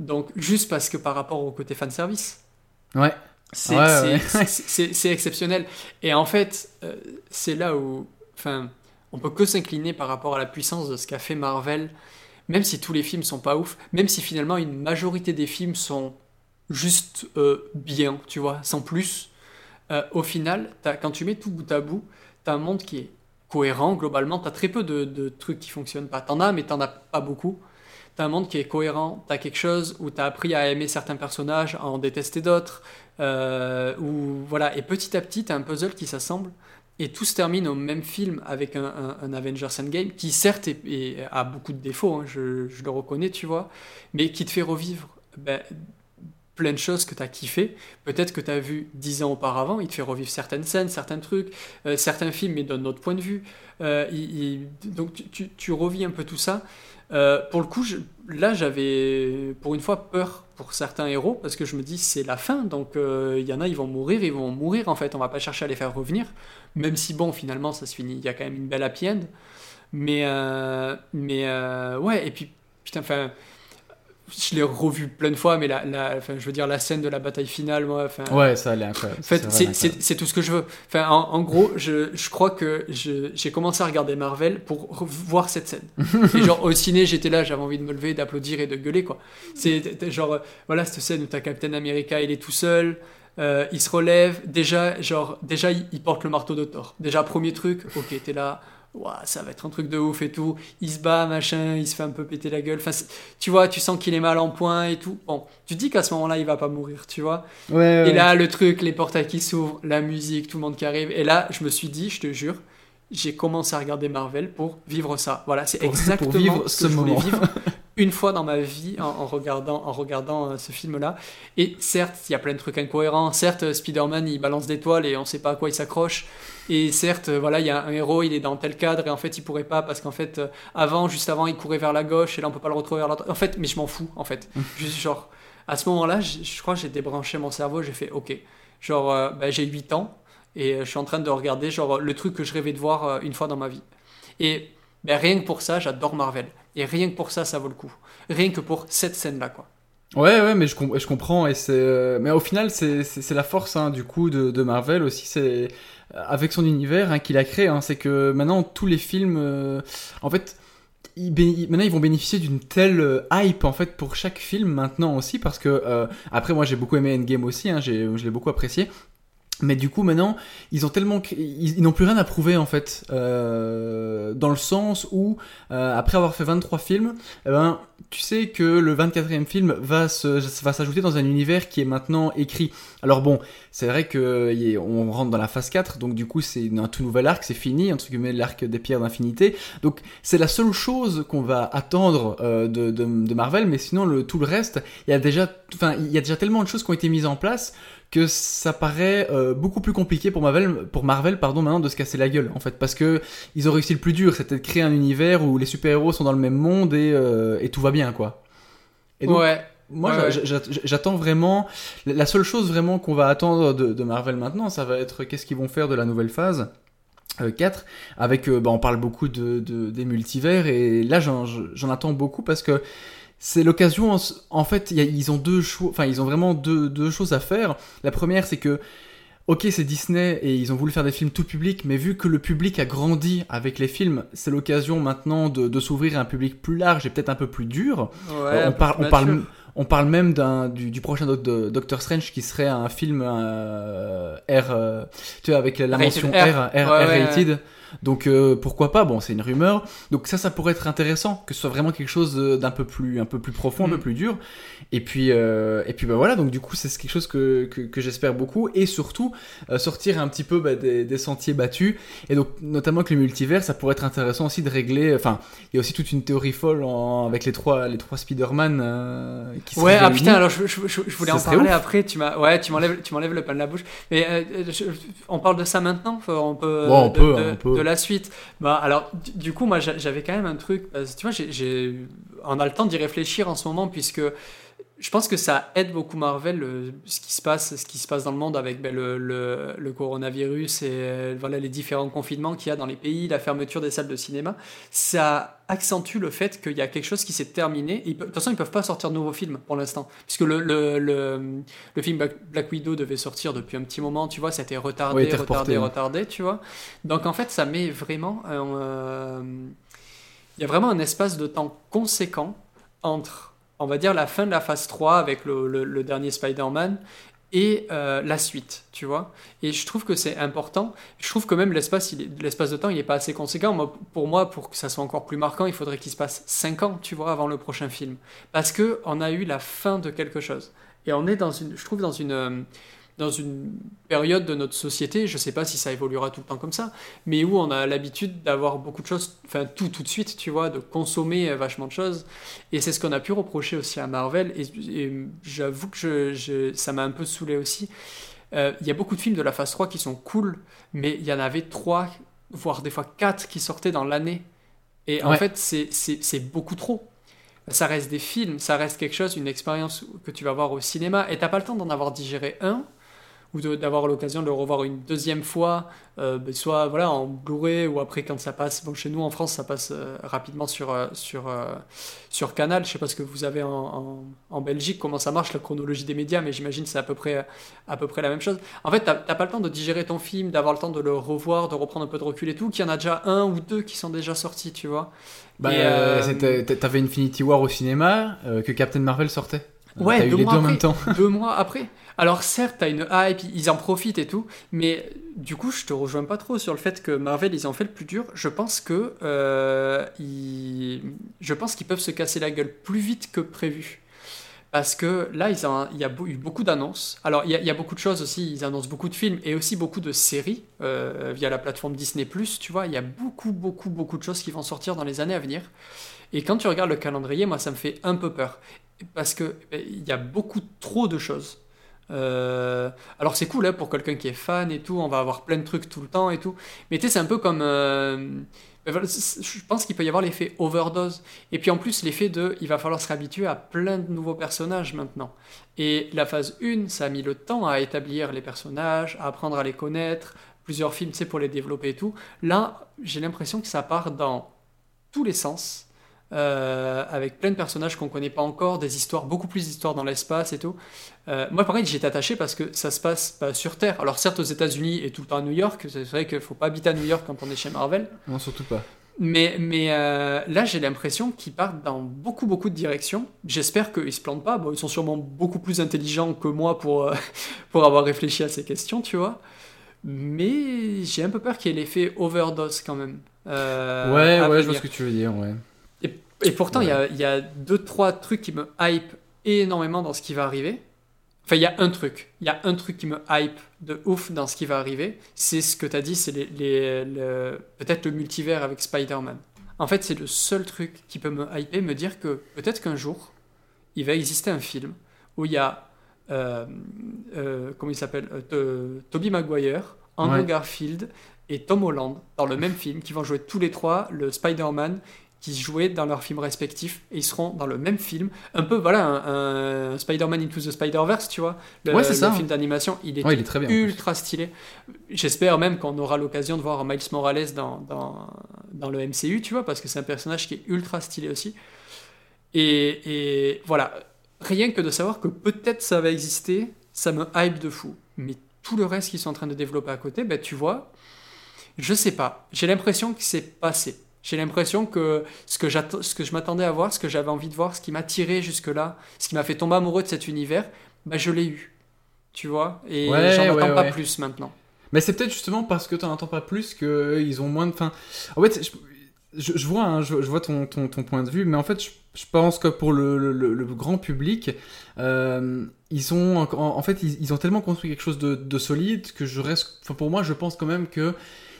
Donc, juste parce que par rapport au côté fanservice. Ouais. C'est exceptionnel. Et en fait, euh, c'est là où. Enfin, on peut que s'incliner par rapport à la puissance de ce qu'a fait Marvel, même si tous les films sont pas ouf, même si finalement une majorité des films sont juste euh, bien, tu vois, sans plus. Euh, au final, quand tu mets tout bout à bout, tu as un monde qui est cohérent globalement. Tu as très peu de, trucs qui fonctionnent pas. T'en as, mais t'en as pas beaucoup. T'as un monde qui est cohérent, t'as quelque chose où t'as appris à aimer certains personnages, à en détester d'autres, euh, voilà, et petit à petit t'as un puzzle qui s'assemble, et tout se termine au même film avec un, Avengers Endgame, qui certes a beaucoup de défauts, hein, je, le reconnais, tu vois, mais qui te fait revivre ben, plein de choses que tu as kiffé. Peut-être que tu as vu dix ans auparavant, il te fait revivre certaines scènes, certains trucs, euh, certains films, mais d'un autre point de vue. Euh, donc tu, tu, revis un peu tout ça. Euh, pour le coup, là j'avais pour une fois peur pour certains héros parce que je me dis c'est la fin, donc il y en a ils vont mourir, ils vont mourir en fait, on va pas chercher à les faire revenir, même si bon finalement ça se finit, il y a quand même une belle happy end. Mais, mais ouais, et puis putain, enfin je l'ai revu plein de fois, mais la, la, enfin, je veux dire, la scène de la bataille finale, moi. Enfin, ouais, ça, elle est incroyable. En fait, c'est tout ce que je veux. Enfin, en, gros, je, je, crois que j'ai commencé à regarder Marvel pour voir cette scène. et genre, au ciné, j'étais là, j'avais envie de me lever, d'applaudir et de gueuler, quoi. C'est genre, voilà, cette scène où t'as Captain America, il est tout seul. Euh, il se relève, déjà, genre, déjà, il, il porte le marteau de Thor. Déjà, premier truc, ok, t'es là, ça va être un truc de ouf et tout. Il se bat, machin, il se fait un peu péter la gueule. Enfin, tu vois, tu sens qu'il est mal en point et tout. Bon, tu dis qu'à ce moment-là, il va pas mourir, tu vois. et là, le truc, les portails qui s'ouvrent, la musique, tout le monde qui arrive. Et là, je me suis dit, je te jure, j'ai commencé à regarder Marvel pour vivre ça. Voilà, c'est exactement vivre ce, que je voulais vivre une fois dans ma vie en, regardant, en regardant euh, ce film-là. Et certes, il y a plein de trucs incohérents. Certes, euh, Spider-Man, il balance des toiles et on sait pas à quoi il s'accroche. Et certes, euh, voilà, il y a un héros, il est dans tel cadre et en fait, il pourrait pas parce qu'en fait, avant, juste avant, il courait vers la gauche et là, on peut pas le retrouver vers la droite. En fait, mais je m'en fous, en fait. Juste genre, à ce moment-là, je, crois que j'ai débranché mon cerveau, j'ai fait, ok, genre, bah, j'ai 8 ans et je suis en train de regarder genre le truc que je rêvais de voir une fois dans ma vie. Et ben, rien que pour ça, j'adore Marvel. Et rien que pour ça, ça vaut le coup. Rien que pour cette scène-là, quoi. Ouais, ouais, mais je, je comprends. Et euh, mais au final, c'est, la force hein, du coup de, Marvel aussi. C'est euh, avec son univers hein, qu'il a créé. Hein, c'est que maintenant tous les films, euh, en fait, maintenant ils vont bénéficier d'une telle hype en fait pour chaque film maintenant aussi parce que après moi j'ai beaucoup aimé Endgame aussi. je l'ai beaucoup apprécié. Mais du coup, maintenant, ils ont tellement, ils, n'ont plus rien à prouver en fait, euh, dans le sens où euh, après avoir fait 23 films, eh ben, tu sais que le 24e film va se, va s'ajouter dans un univers qui est maintenant écrit. Alors bon, c'est vrai que on rentre dans la phase 4, donc du coup c'est un tout nouvel arc, c'est fini, entre guillemets l'arc des pierres d'infinité. Donc c'est la seule chose qu'on va attendre euh, de, Marvel, mais sinon tout le reste, il y a déjà, enfin il y a déjà tellement de choses qui ont été mises en place que ça paraît euh, beaucoup plus compliqué pour Marvel, pour Marvel pardon, maintenant de se casser la gueule en fait parce que ils ont réussi le plus dur, c'était de créer un univers où les super-héros sont dans le même monde et, euh, et tout va bien quoi. Et donc, ouais. Moi, j'attends vraiment. La seule chose vraiment qu'on va attendre de, Marvel maintenant, ça va être qu'est-ce qu'ils vont faire de la nouvelle phase. 4 euh, avec bah, on parle beaucoup de, de des multivers et là j'en attends beaucoup parce que c'est l'occasion, en fait, ils ont deux choix, enfin, ils ont vraiment deux, deux choses à faire. La première, c'est que, ok, c'est Disney et ils ont voulu faire des films tout public, mais vu que le public a grandi avec les films, c'est l'occasion maintenant de, de s'ouvrir à un public plus large et peut-être un peu plus dur. Ouais, on, parle, on, parle, on parle même du, du, prochain Doctor Strange qui serait un film euh, R, euh, tu vois, avec la mention R, R, rated. Donc euh, pourquoi pas? Bon, c'est une rumeur. Donc ça, ça pourrait être intéressant que ce soit vraiment quelque chose d'un peu plus, un peu plus profond, un peu mm. plus dur. Et puis, euh, et puis bah voilà. Donc du coup, c'est quelque chose que, que, j'espère beaucoup. Et surtout euh, sortir un petit peu bah, des, des, sentiers battus. Et donc notamment que le multivers, ça pourrait être intéressant aussi de régler. Enfin, il y a aussi toute une théorie folle avec les trois, les trois Spider-Man qui Ouais, ah putain. Alors je, je, je, voulais en parler après. Tu m'as, ouais, tu m'enlèves, tu m'enlèves le pain de la bouche. Mais on parle de ça maintenant? On peut. on peut, on peut de la suite. Bah, alors, du, coup, moi, j'avais quand même un truc. tu vois, j'ai, on a le temps d'y réfléchir en ce moment, puisque je pense que ça aide beaucoup Marvel ce qui se passe ce qui se passe dans le monde avec ben, le, le, coronavirus et euh, voilà les différents confinements qu'il y a dans les pays la fermeture des salles de cinéma. Ça accentue le fait qu'il y a quelque chose qui s'est terminé. Et, de toute façon ils peuvent pas sortir de nouveaux films pour l'instant. Puisque le, le, le, film Black Widow devait sortir depuis un petit moment tu vois ça a été retardé retardé retardé tu vois. Donc en fait ça met vraiment euh, il y a vraiment un espace de temps conséquent entre on va dire, la fin de la phase 3 avec le, dernier Spider-Man et euh, la suite, tu vois. Et je trouve que c'est important. Je trouve que même l'espace, de temps, il n'est pas assez conséquent. pour moi, pour que ça soit encore plus marquant, il faudrait qu'il se passe 5 ans, tu vois, avant le prochain film. Parce que on a eu la fin de quelque chose. Et on est dans une, je trouve, dans une, euh, dans une période de notre société, je ne sais pas si ça évoluera tout le temps comme ça, mais où on a l'habitude d'avoir beaucoup de choses, enfin tout tout de suite, tu vois, de consommer euh, vachement de choses. Et c'est ce qu'on a pu reprocher aussi à Marvel. Et, j'avoue que je, ça m'a un peu saoulé aussi. Euh, il y a beaucoup de films de la phase 3 qui sont cool, mais il y en avait 3, voire des fois 4 qui sortaient dans l'année. Et en fait, c'est beaucoup trop ça reste des films, ça reste quelque chose, une expérience que tu vas voir au cinéma, et t'as pas le temps d'en avoir digéré un, ou d'avoir l'occasion de le revoir une deuxième fois, euh, ben, soit voilà en Blu-ray ou après quand ça passe. Bon, chez nous en France, ça passe euh, rapidement sur euh, sur sur Canal. Je sais pas ce que vous avez en, en, Belgique, comment ça marche la chronologie des médias, mais j'imagine c'est à peu près à peu près la même chose. En fait, t'as pas le temps de digérer ton film, d'avoir le temps de le revoir, de reprendre un peu de recul et tout. Qu'il y en a déjà un ou deux qui sont déjà sortis, tu vois. Bah, t'avais Infinity War au cinéma, que Captain Marvel sortait. Ouais, deux, mois deux, après, en même temps. deux mois après. Alors certes, t'as une hype, ils en profitent et tout, mais du coup, je te rejoins pas trop sur le fait que Marvel, ils ont fait le plus dur. Je pense que euh, ils... je pense qu'ils peuvent se casser la gueule plus vite que prévu. Parce que là, il y a eu beaucoup d'annonces. Alors, il y, a, beaucoup de choses aussi. Ils annoncent beaucoup de films et aussi beaucoup de séries euh, via la plateforme Disney+. Tu vois, il y a beaucoup, beaucoup, beaucoup de choses qui vont sortir dans les années à venir. Et quand tu regardes le calendrier, moi, ça me fait un peu peur. Parce qu'il il y a beaucoup trop de choses. Euh, alors c'est cool hein, pour quelqu'un qui est fan et tout, on va avoir plein de trucs tout le temps et tout. Mais tu sais, c'est un peu comme... Euh, ben je pense qu'il peut y avoir l'effet overdose. Et puis en plus, l'effet de... Il va falloir se réhabituer à plein de nouveaux personnages maintenant. Et la phase 1, ça a mis le temps à établir les personnages, à apprendre à les connaître, plusieurs films, tu sais, pour les développer et tout. Là, j'ai l'impression que ça part dans tous les sens. Euh, avec plein de personnages qu'on connaît pas encore, des histoires, beaucoup plus d'histoires dans l'espace et tout. Euh, moi, pareil, j'étais attaché parce que ça se passe pas sur Terre. Alors, certes, aux États-Unis et tout le temps à New York, c'est vrai qu'il faut pas habiter à New York quand on est chez Marvel. Non, surtout pas. Mais, mais euh, là, j'ai l'impression qu'ils partent dans beaucoup, beaucoup de directions. J'espère qu'ils se plantent pas. Bon, ils sont sûrement beaucoup plus intelligents que moi pour, pour avoir réfléchi à ces questions, tu vois. Mais j'ai un peu peur qu'il y ait l'effet overdose quand même. ouais, ouais, je vois ce que tu veux dire, ouais. Et pourtant, il y, a, deux, trois trucs qui me hype énormément dans ce qui va arriver. Enfin, il y a un truc. Il y a un truc qui me hype de ouf dans ce qui va arriver. C'est ce que tu as dit, c'est les, peut-être le multivers avec Spider-Man. En fait, c'est le seul truc qui peut me hyper, me dire que peut-être qu'un jour, il va exister un film où il y a, euh, euh, comment il s'appelle, euh, Toby Maguire, Andrew Garfield et Tom Holland dans le même film, qui vont jouer tous les trois le Spider-Man qui jouaient dans leurs films respectifs et ils seront dans le même film. Un peu, voilà, un, Spider-Man Into the Spider-Verse, tu vois. Le, ouais, c'est ça. film d'animation, il est, très bien, ultra stylé. J'espère même qu'on aura l'occasion de voir Miles Morales dans, dans, dans, le MCU, tu vois, parce que c'est un personnage qui est ultra stylé aussi. Et, et voilà, rien que de savoir que peut-être ça va exister, ça me hype de fou. Mais tout le reste qu'ils sont en train de développer à côté, ben, tu vois, je sais pas. J'ai l'impression que c'est passé j'ai l'impression que ce que, ce que je m'attendais à voir, ce que j'avais envie de voir, ce qui m'a tiré jusque-là, ce qui m'a fait tomber amoureux de cet univers, bah, je l'ai eu. Tu vois? Et j'en attends pas plus maintenant. Mais c'est peut-être justement parce que tu n'en entends pas plus qu'ils ont moins de. Fin... En fait, je, je, vois, hein, je, vois ton, ton, ton, point de vue, mais en fait, je, pense que pour le, le, le grand public, euh, ils ont en, fait ils, ils, ont tellement construit quelque chose de, de solide que je reste. Enfin, pour moi, je pense quand même que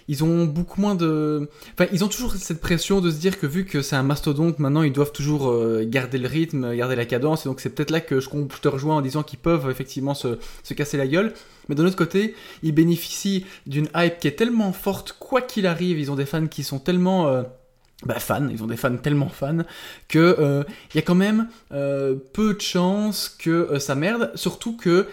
ils ont beaucoup moins de. Enfin, ils ont toujours cette pression de se dire que vu que c'est un mastodonte, maintenant ils doivent toujours euh, garder le rythme, garder la cadence. Et donc c'est peut-être là que je, te rejoins en disant qu'ils peuvent effectivement se, se casser la gueule. Mais d'un autre côté, ils bénéficient d'une hype qui est tellement forte, quoi qu'il arrive, ils ont des fans qui sont tellement. euh, bah, fans, ils ont des fans tellement fans que euh, il y a quand même peu de chances que ça merde, surtout que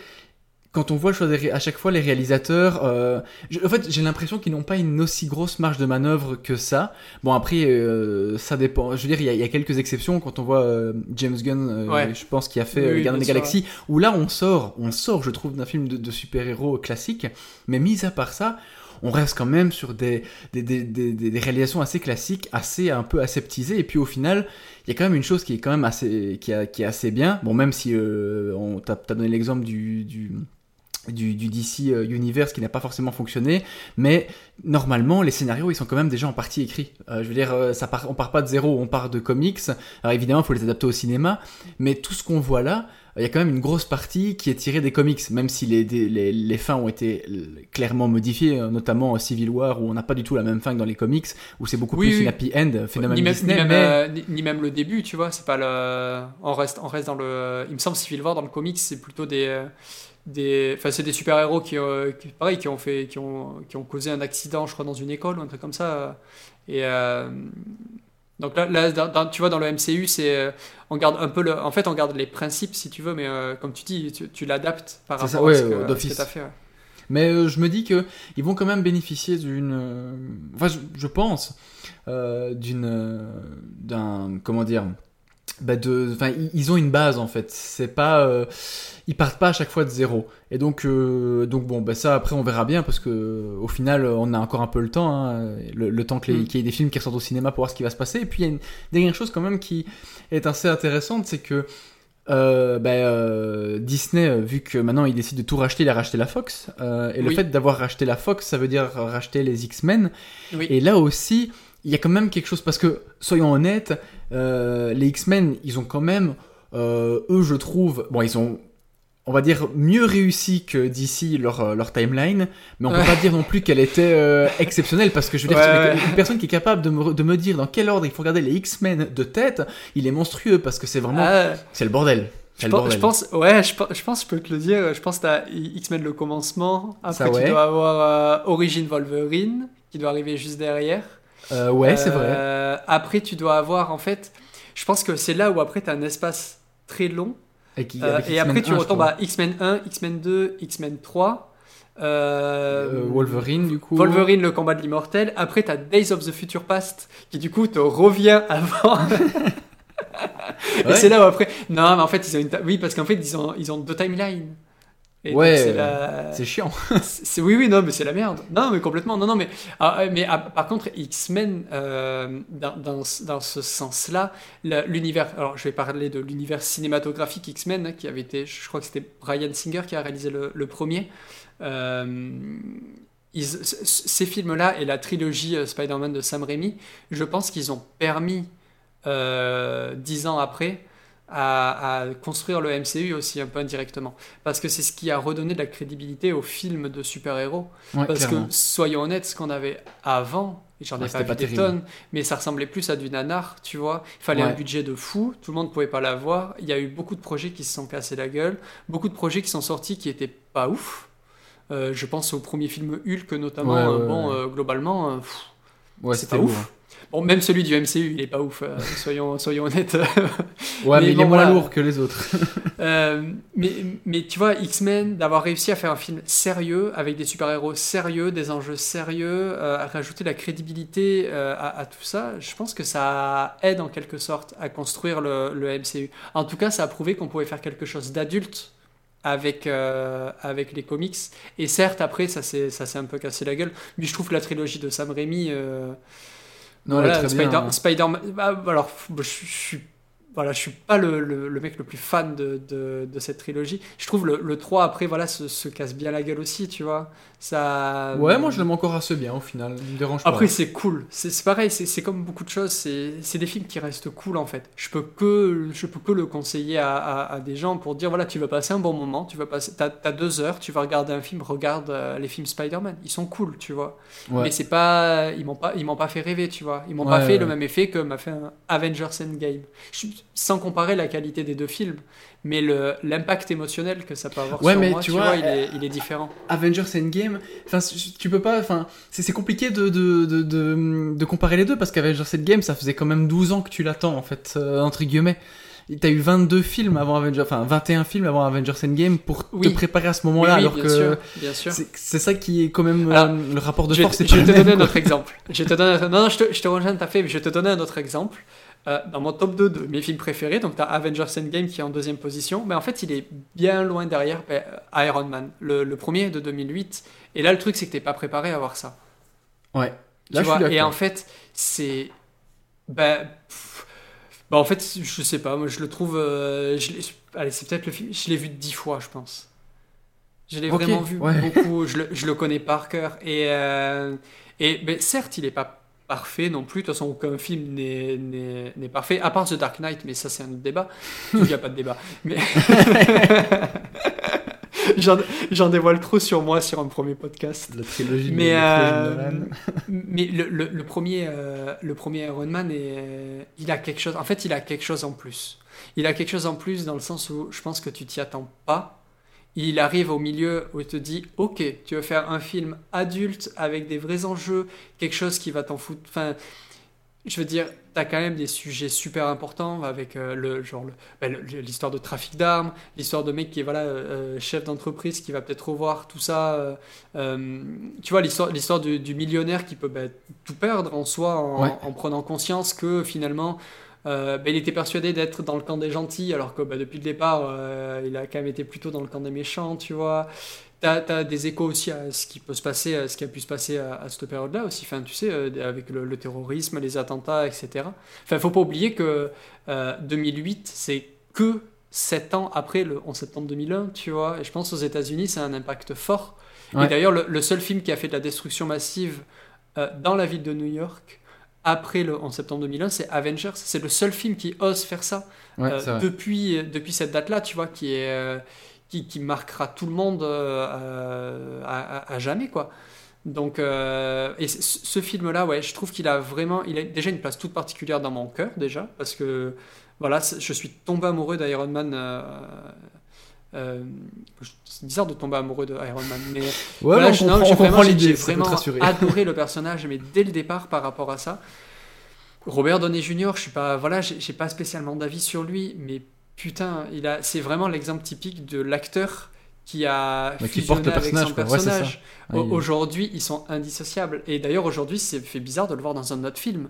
quand on voit le choix des ré- à chaque fois les réalisateurs, euh, en fait j'ai l'impression qu'ils n'ont pas une aussi grosse marge de manœuvre que ça. Bon après euh, ça dépend, je veux dire il y, a- il y a quelques exceptions quand on voit euh, James Gunn, Ouais. je pense qui a fait Oui, des Galaxies, où là on sort, on sort je trouve d'un film de, de super-héros classique, mais mis à part ça, on reste quand même sur des, des, des, des, des- des réalisations assez classiques, assez un peu aseptisées, et puis au final, il y a quand même une chose qui est quand même assez, qui, a- qui est assez bien, bon même si euh, on t'a donné l'exemple du, du du, du DC euh, Universe qui n'a pas forcément fonctionné, mais normalement les scénarios ils sont quand même déjà en partie écrits. Euh, je veux dire, euh, ça part, on part pas de zéro, on part de comics. Alors évidemment, il faut les adapter au cinéma, mais tout ce qu'on voit là, il y a quand même une grosse partie qui est tirée des comics, même si les, les, les fins ont été clairement modifiées, notamment Civil War où on n'a pas du tout la même fin que dans les comics, où c'est beaucoup Oui, plus oui. une happy end, phénomène ni même, Disney, ni, même, mais euh, ni- ni même le début, tu vois, c'est pas le. On reste, on reste dans le. Il me semble Civil War dans le comics, c'est plutôt des. Des enfin, c'est des super-héros qui, euh, qui, pareil, qui ont fait, qui ont, qui ont causé un accident, je crois, dans une école ou un truc comme ça. Et euh, donc là, là dans- dans- tu vois, dans le MCU, c'est, euh, on garde un peu le, en fait, on garde les principes si tu veux, mais euh, comme tu dis, tu, tu l'adaptes par rapport ça, à ouais, ce que, à ce que t'as fait. ouais. Mais je me dis que ils vont quand même bénéficier d'une, enfin je, je pense d'une, d'un, comment dire, bah de, enfin ils- ont une base en fait. C'est pas, euh, ils partent pas à chaque fois de zéro. Et donc, euh, donc bon, bah ça après on verra bien parce que au final on a encore un peu le temps, hein, le, le temps que les- Mm. qu'il y ait des films qui ressortent au cinéma pour voir ce qui va se passer. Et puis il y a une dernière chose quand même qui est assez intéressante, c'est que euh, bah, Disney, vu que maintenant il décide de tout racheter, il a racheté la Fox. et le Oui. fait d'avoir racheté la Fox, ça veut dire racheter les X-Men. Oui. Et là aussi, il y a quand même quelque chose, parce que, soyons honnêtes, euh, les X-Men, ils ont quand même, euh, eux je trouve, bon ils ont, on va dire, mieux réussi que DC leur, euh, leur timeline, mais on peut Ouais. pas dire non plus qu'elle était euh, exceptionnelle, parce que je veux dire, Ouais, une, ouais. personne qui est capable de me, de me dire dans quel ordre il faut regarder les X-Men de tête, il est monstrueux, parce que c'est vraiment, Ah, c'est le bordel. Je pense, je pense- ouais, je, pense- je pense, je peux te le dire. Je pense que t'as X-Men le commencement. Après, Ça, tu dois avoir Origin Wolverine qui doit arriver juste derrière. Euh, ouais, c'est vrai. Euh, Après, tu dois avoir en fait. Je pense que c'est là où après tu as un espace très long. Et, qui- Euh, et après, tu 1, je retombes à X-Men 1, X-Men 2, X-Men 3. euh, Euh, Wolverine, du coup. Wolverine, le combat de l'immortel. Après, tu as Days of the Future Past qui du coup te revient avant. Et Ouais. c'est là où après. Non, mais en fait, ils ont une. Oui, parce qu'en fait, ils ont, ils ont deux timelines. Et donc, Ouais, c'est la- chiant. c'est- oui, oui, non, mais c'est la merde. Non, mais complètement. Non, non, mais, ah, mais ah, par contre, X-Men, euh, dans, dans, ce- dans ce sens-là, l'univers. Alors, je vais parler de l'univers cinématographique X-Men, hein, qui avait été. Je crois que c'était Brian Singer qui a réalisé le, le premier. Euh, ils- ces films-là et la trilogie euh, Spider-Man de Sam Raimi, je pense qu'ils ont permis, euh, dix ans après, à, à construire le MCU aussi un peu indirectement. Parce que c'est ce qui a redonné de la crédibilité aux films de super-héros. Ouais, Parce clairement. que, soyons honnêtes, ce qu'on avait avant, j'en ai pas vu pas des terrible. tonnes, mais ça ressemblait plus à du nanar, tu vois. Il fallait un budget de fou, tout le monde pouvait pas l'avoir. Il y a eu beaucoup de projets qui se sont cassés la gueule, beaucoup de projets qui sont sortis qui étaient pas ouf. Euh, je pense au premier film Hulk notamment. Euh, bon, euh, globalement, c'était ouf. Bon, même celui du MCU, il est pas ouf. euh, soyons, soyons honnêtes. Ouais, mais, Mais il bon, est moins voilà. lourd que les autres. Euh, mais, mais tu vois, X-Men, d'avoir réussi à faire un film sérieux, avec des super-héros sérieux, des enjeux sérieux, euh, à rajouter la crédibilité à, à tout ça, je pense que ça aide en quelque sorte à construire le, le MCU. En tout cas, ça a prouvé qu'on pouvait faire quelque chose d'adulte avec, euh, avec les comics. Et certes, après, ça s'est ça s'est un peu cassé la gueule. Mais je trouve que la trilogie de Sam Raimi... euh, Non, elle est voilà, très Spider- bien. Spider-Man. bah, alors, je, je suis voilà, je suis pas le, le, le mec le plus fan de, de, de cette trilogie. Je trouve le, le 3 après voilà se, se casse bien la gueule aussi, tu vois. Ça Ouais, moi je l'aime encore assez bien au final. Il me dérange pas. Après, c'est cool. C'est pareil, c'est comme beaucoup de choses. C'est c'est des films qui restent cool en fait. Je peux que, je peux que le conseiller à, à, à des gens pour dire voilà, tu vas passer un bon moment. Tu vas passer, t'as, t'as deux heures, tu vas regarder un film. Regarde euh, les films Spider-Man. Ils sont cool, tu vois. Ouais. Mais c'est pas, ils m'ont pas, ils m'ont pas fait rêver, tu vois. Ils m'ont Ouais, pas fait ouais. le même effet que m'a fait un Avengers Endgame. Je- sans comparer la qualité des deux films, mais l'impact émotionnel que ça peut avoir Ouais, sur mais moi, tu vois, vois, il, est, il est différent. Avengers Endgame, enfin, tu peux pas, enfin, c'est compliqué de, de, de, de, de comparer les deux parce qu'Avengers Endgame, ça faisait quand même 12 ans que tu l'attends, en fait, euh, entre guillemets. Et T'as eu 22 films avant Avengers, enfin 21 films avant Avengers Endgame pour Oui. te préparer à ce moment-là, Oui, alors bien que sûr, bien sûr. c'est ça qui est quand même euh, le rapport de je, force. je le te même, donner un autre exemple. Je te Non, non, je te, je te rejoins tout à fait, mais je vais te donner un autre exemple. Euh, dans mon top 2 de mes films préférés, donc tu as Avengers Endgame qui est en deuxième position, mais en fait il est bien loin derrière euh, Iron Man, le, le premier de 2008. Et là le truc c'est que t'es pas préparé à voir ça. Ouais. Tu je vois, suis et en fait, c'est. Ben. pff, ben, en fait, je sais pas, moi je le trouve. euh, je allez, c'est peut-être le film. Je l'ai vu dix fois, je pense. Je l'ai vraiment vu ouais. beaucoup, je le, je le connais par cœur. Et, et ben, certes, il est pas parfait non plus. De toute façon, aucun film n'est- parfait, à part The Dark Knight, mais ça, c'est un autre débat. Il n'y a pas de débat. Mais. J'en dévoile trop sur moi sur un premier podcast. La trilogie de Mais, la trilogie de euh, mais le, le, le premier, euh, le premier Iron Man, est, il a quelque chose. En fait, il a quelque chose en plus. Il a quelque chose en plus dans le sens où je pense que tu t'y attends pas. Il arrive au milieu où il te dit Ok, tu veux faire un film adulte avec des vrais enjeux, quelque chose qui va t'en foutre. Enfin, je veux dire, t'as quand même des sujets super importants avec euh, le genre ben, l'histoire de trafic d'armes, l'histoire de mec qui est voilà euh, chef d'entreprise qui va peut-être revoir tout ça. euh, euh, tu vois l'histoire du, du millionnaire qui peut ben, tout perdre en soi en, Ouais. en prenant conscience que finalement euh, ben, il était persuadé d'être dans le camp des gentils alors que ben, depuis le départ euh, il a quand même été plutôt dans le camp des méchants tu vois T'as as des échos aussi à ce qui peut se passer, à ce qui a pu se passer à, à cette période-là aussi. Enfin, tu sais, euh, avec le, le terrorisme, les attentats, etc. Enfin, faut pas oublier que euh, 2008, c'est que 7 ans après le 11 septembre 2001, tu vois. Et je pense aux États-Unis, c'est un impact fort. Ouais. Et d'ailleurs, le, le seul film qui a fait de la destruction massive dans la ville de New York après le 11 septembre 2001, c'est Avengers. C'est le seul film qui ose faire ça Ouais, euh, c'est vrai. depuis, depuis cette date-là, tu vois, qui, est, euh, qui, qui marquera tout le monde euh, euh, à, à- jamais, quoi. Donc, euh, et ce film-là, ouais, je trouve qu'il a vraiment, il a déjà une place toute particulière dans mon cœur, déjà, parce que, voilà, je suis tombé amoureux d'Iron Man. Euh, c'est bizarre de tomber amoureux de Iron Man, mais Ouais, voilà, j'ai vraiment- adoré le personnage, mais dès le départ par rapport à ça. Robert Downey Jr., je suis pas, voilà, j'ai pas spécialement d'avis sur lui, mais putain, il a, c'est vraiment l'exemple typique de l'acteur qui a Ouais, qui porte le avec personnage, son personnage. Ouais, il- Aujourd'hui, ils sont indissociables. Et d'ailleurs, aujourd'hui, c'est fait bizarre de le voir dans un autre film.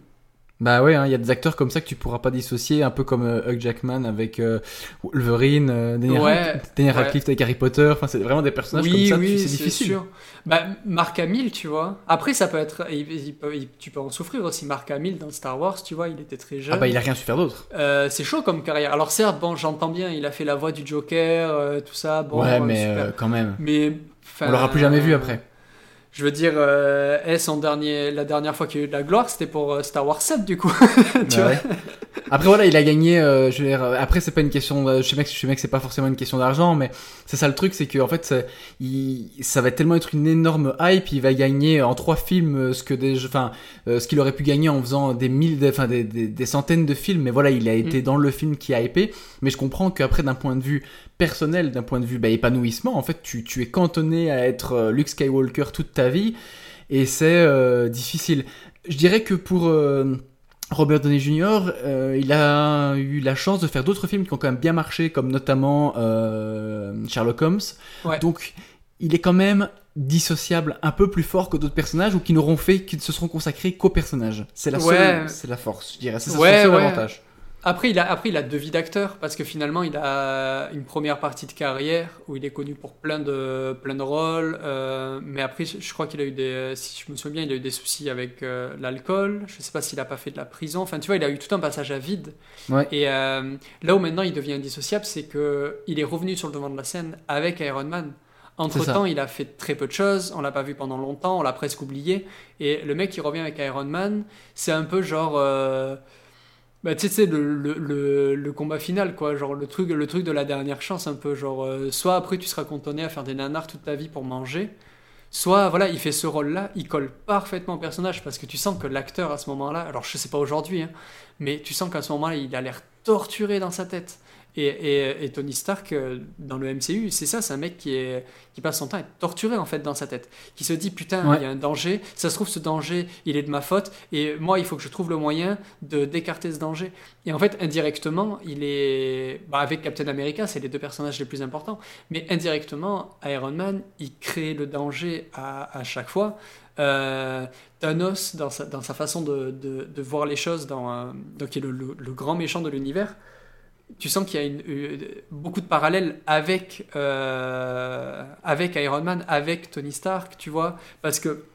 Bah ouais, hein, il y a des acteurs comme ça que tu pourras pas dissocier, un peu comme euh, Hugh Jackman avec euh, Wolverine, euh, Daniel, Ouais, Radcliffe- ouais. Avec Harry Potter. Enfin, c'est vraiment des personnages oui, comme ça. oui, c'est difficile. sûr. Bah, Mark Hamill, tu vois. Après, ça peut être, il- il peut- il- tu peux en souffrir aussi. Mark Hamill dans Star Wars, tu vois, il était très jeune. Ah bah il a rien su faire d'autre. Euh, c'est chaud comme carrière. Alors certes, bon, j'entends bien, il a fait la voix du Joker, tout ça. Bon, ouais, mais super. quand même. Mais On l'aura plus jamais vu après. Je veux dire, euh, son dernier, la dernière fois qu'il y a eu de la gloire, c'était pour euh, Star Wars 7 du coup. tu Bah vois ouais. Après voilà, il a gagné. euh, je veux dire, euh, après c'est pas une question. je sais bien que c'est pas forcément une question d'argent, mais c'est ça le truc, c'est que en fait, ça, il- ça va tellement être une énorme hype. Il va gagner en trois films ce que des, enfin, ce qu'il aurait pu gagner en faisant des mille, des- enfin des, des, des centaines de films. Mais voilà, il a été dans le film qui a hypé. Mais je comprends qu'après, d'un point de vue personnel, d'un point de vue bah, épanouissement, en fait, tu, tu es cantonné à être Luke Skywalker toute ta vie, et c'est euh, difficile. Je dirais que pour euh, Robert Downey Jr., euh, il a eu la chance de faire d'autres films qui ont quand même bien marché, comme notamment euh, Sherlock Holmes. Ouais. Donc, il est quand même dissociable un peu plus fort que d'autres personnages ou qui n'auront fait, qui ne se seront consacrés qu'aux personnages. C'est la, Ouais. seule- c'est la force, je dirais. C'est ça, Ouais, son seul avantage. Après il, a, après, il a deux vies d'acteur parce que finalement, il a une première partie de carrière où il est connu pour plein de, plein de rôles. euh, mais après, je, je crois qu'il a eu des. Si je me souviens bien, il a eu des soucis avec euh, l'alcool. Je sais pas s'il a pas fait de la prison. Enfin, tu vois, il a eu tout un passage à vide. Ouais. Et euh, là où maintenant il devient indissociable, c'est que il est revenu sur le devant de la scène avec Iron Man. Entre temps, il a fait très peu de choses, on l'a pas vu pendant longtemps, on l'a presque oublié. Et le mec qui revient avec Iron Man, c'est un peu genre. Bah, tu sais, c'est le, le, le, le combat final, quoi. Genre le truc, le truc de la dernière chance, un peu. Genre, euh, soit après tu seras cantonné à faire des nanars toute ta vie pour manger, soit, voilà, il fait ce rôle-là, il colle parfaitement au personnage parce que tu sens que l'acteur à ce moment-là, alors je sais pas aujourd'hui, hein, mais tu sens qu'à ce moment-là, il a l'air torturé dans sa tête. Et, et, et Tony Stark, euh, dans le MCU, c'est ça, c'est un mec qui, est, qui passe son temps à être torturé en fait dans sa tête. Qui se dit putain, Ouais. il y a un danger, ça se trouve ce danger, il est de ma faute, et moi il faut que je trouve le moyen de d'écarter ce danger. Et en fait, indirectement, il est. Bah, avec Captain America, c'est les deux personnages les plus importants, mais indirectement, Iron Man, il crée le danger à, à chaque fois. Euh, Thanos, dans sa, dans sa façon de, de, de voir les choses, dans, euh, donc, qui est le, le- le grand méchant de l'univers, tu sens qu'il y a euh, beaucoup de parallèles avec, euh, avec Iron Man, avec Tony Stark, tu vois, parce que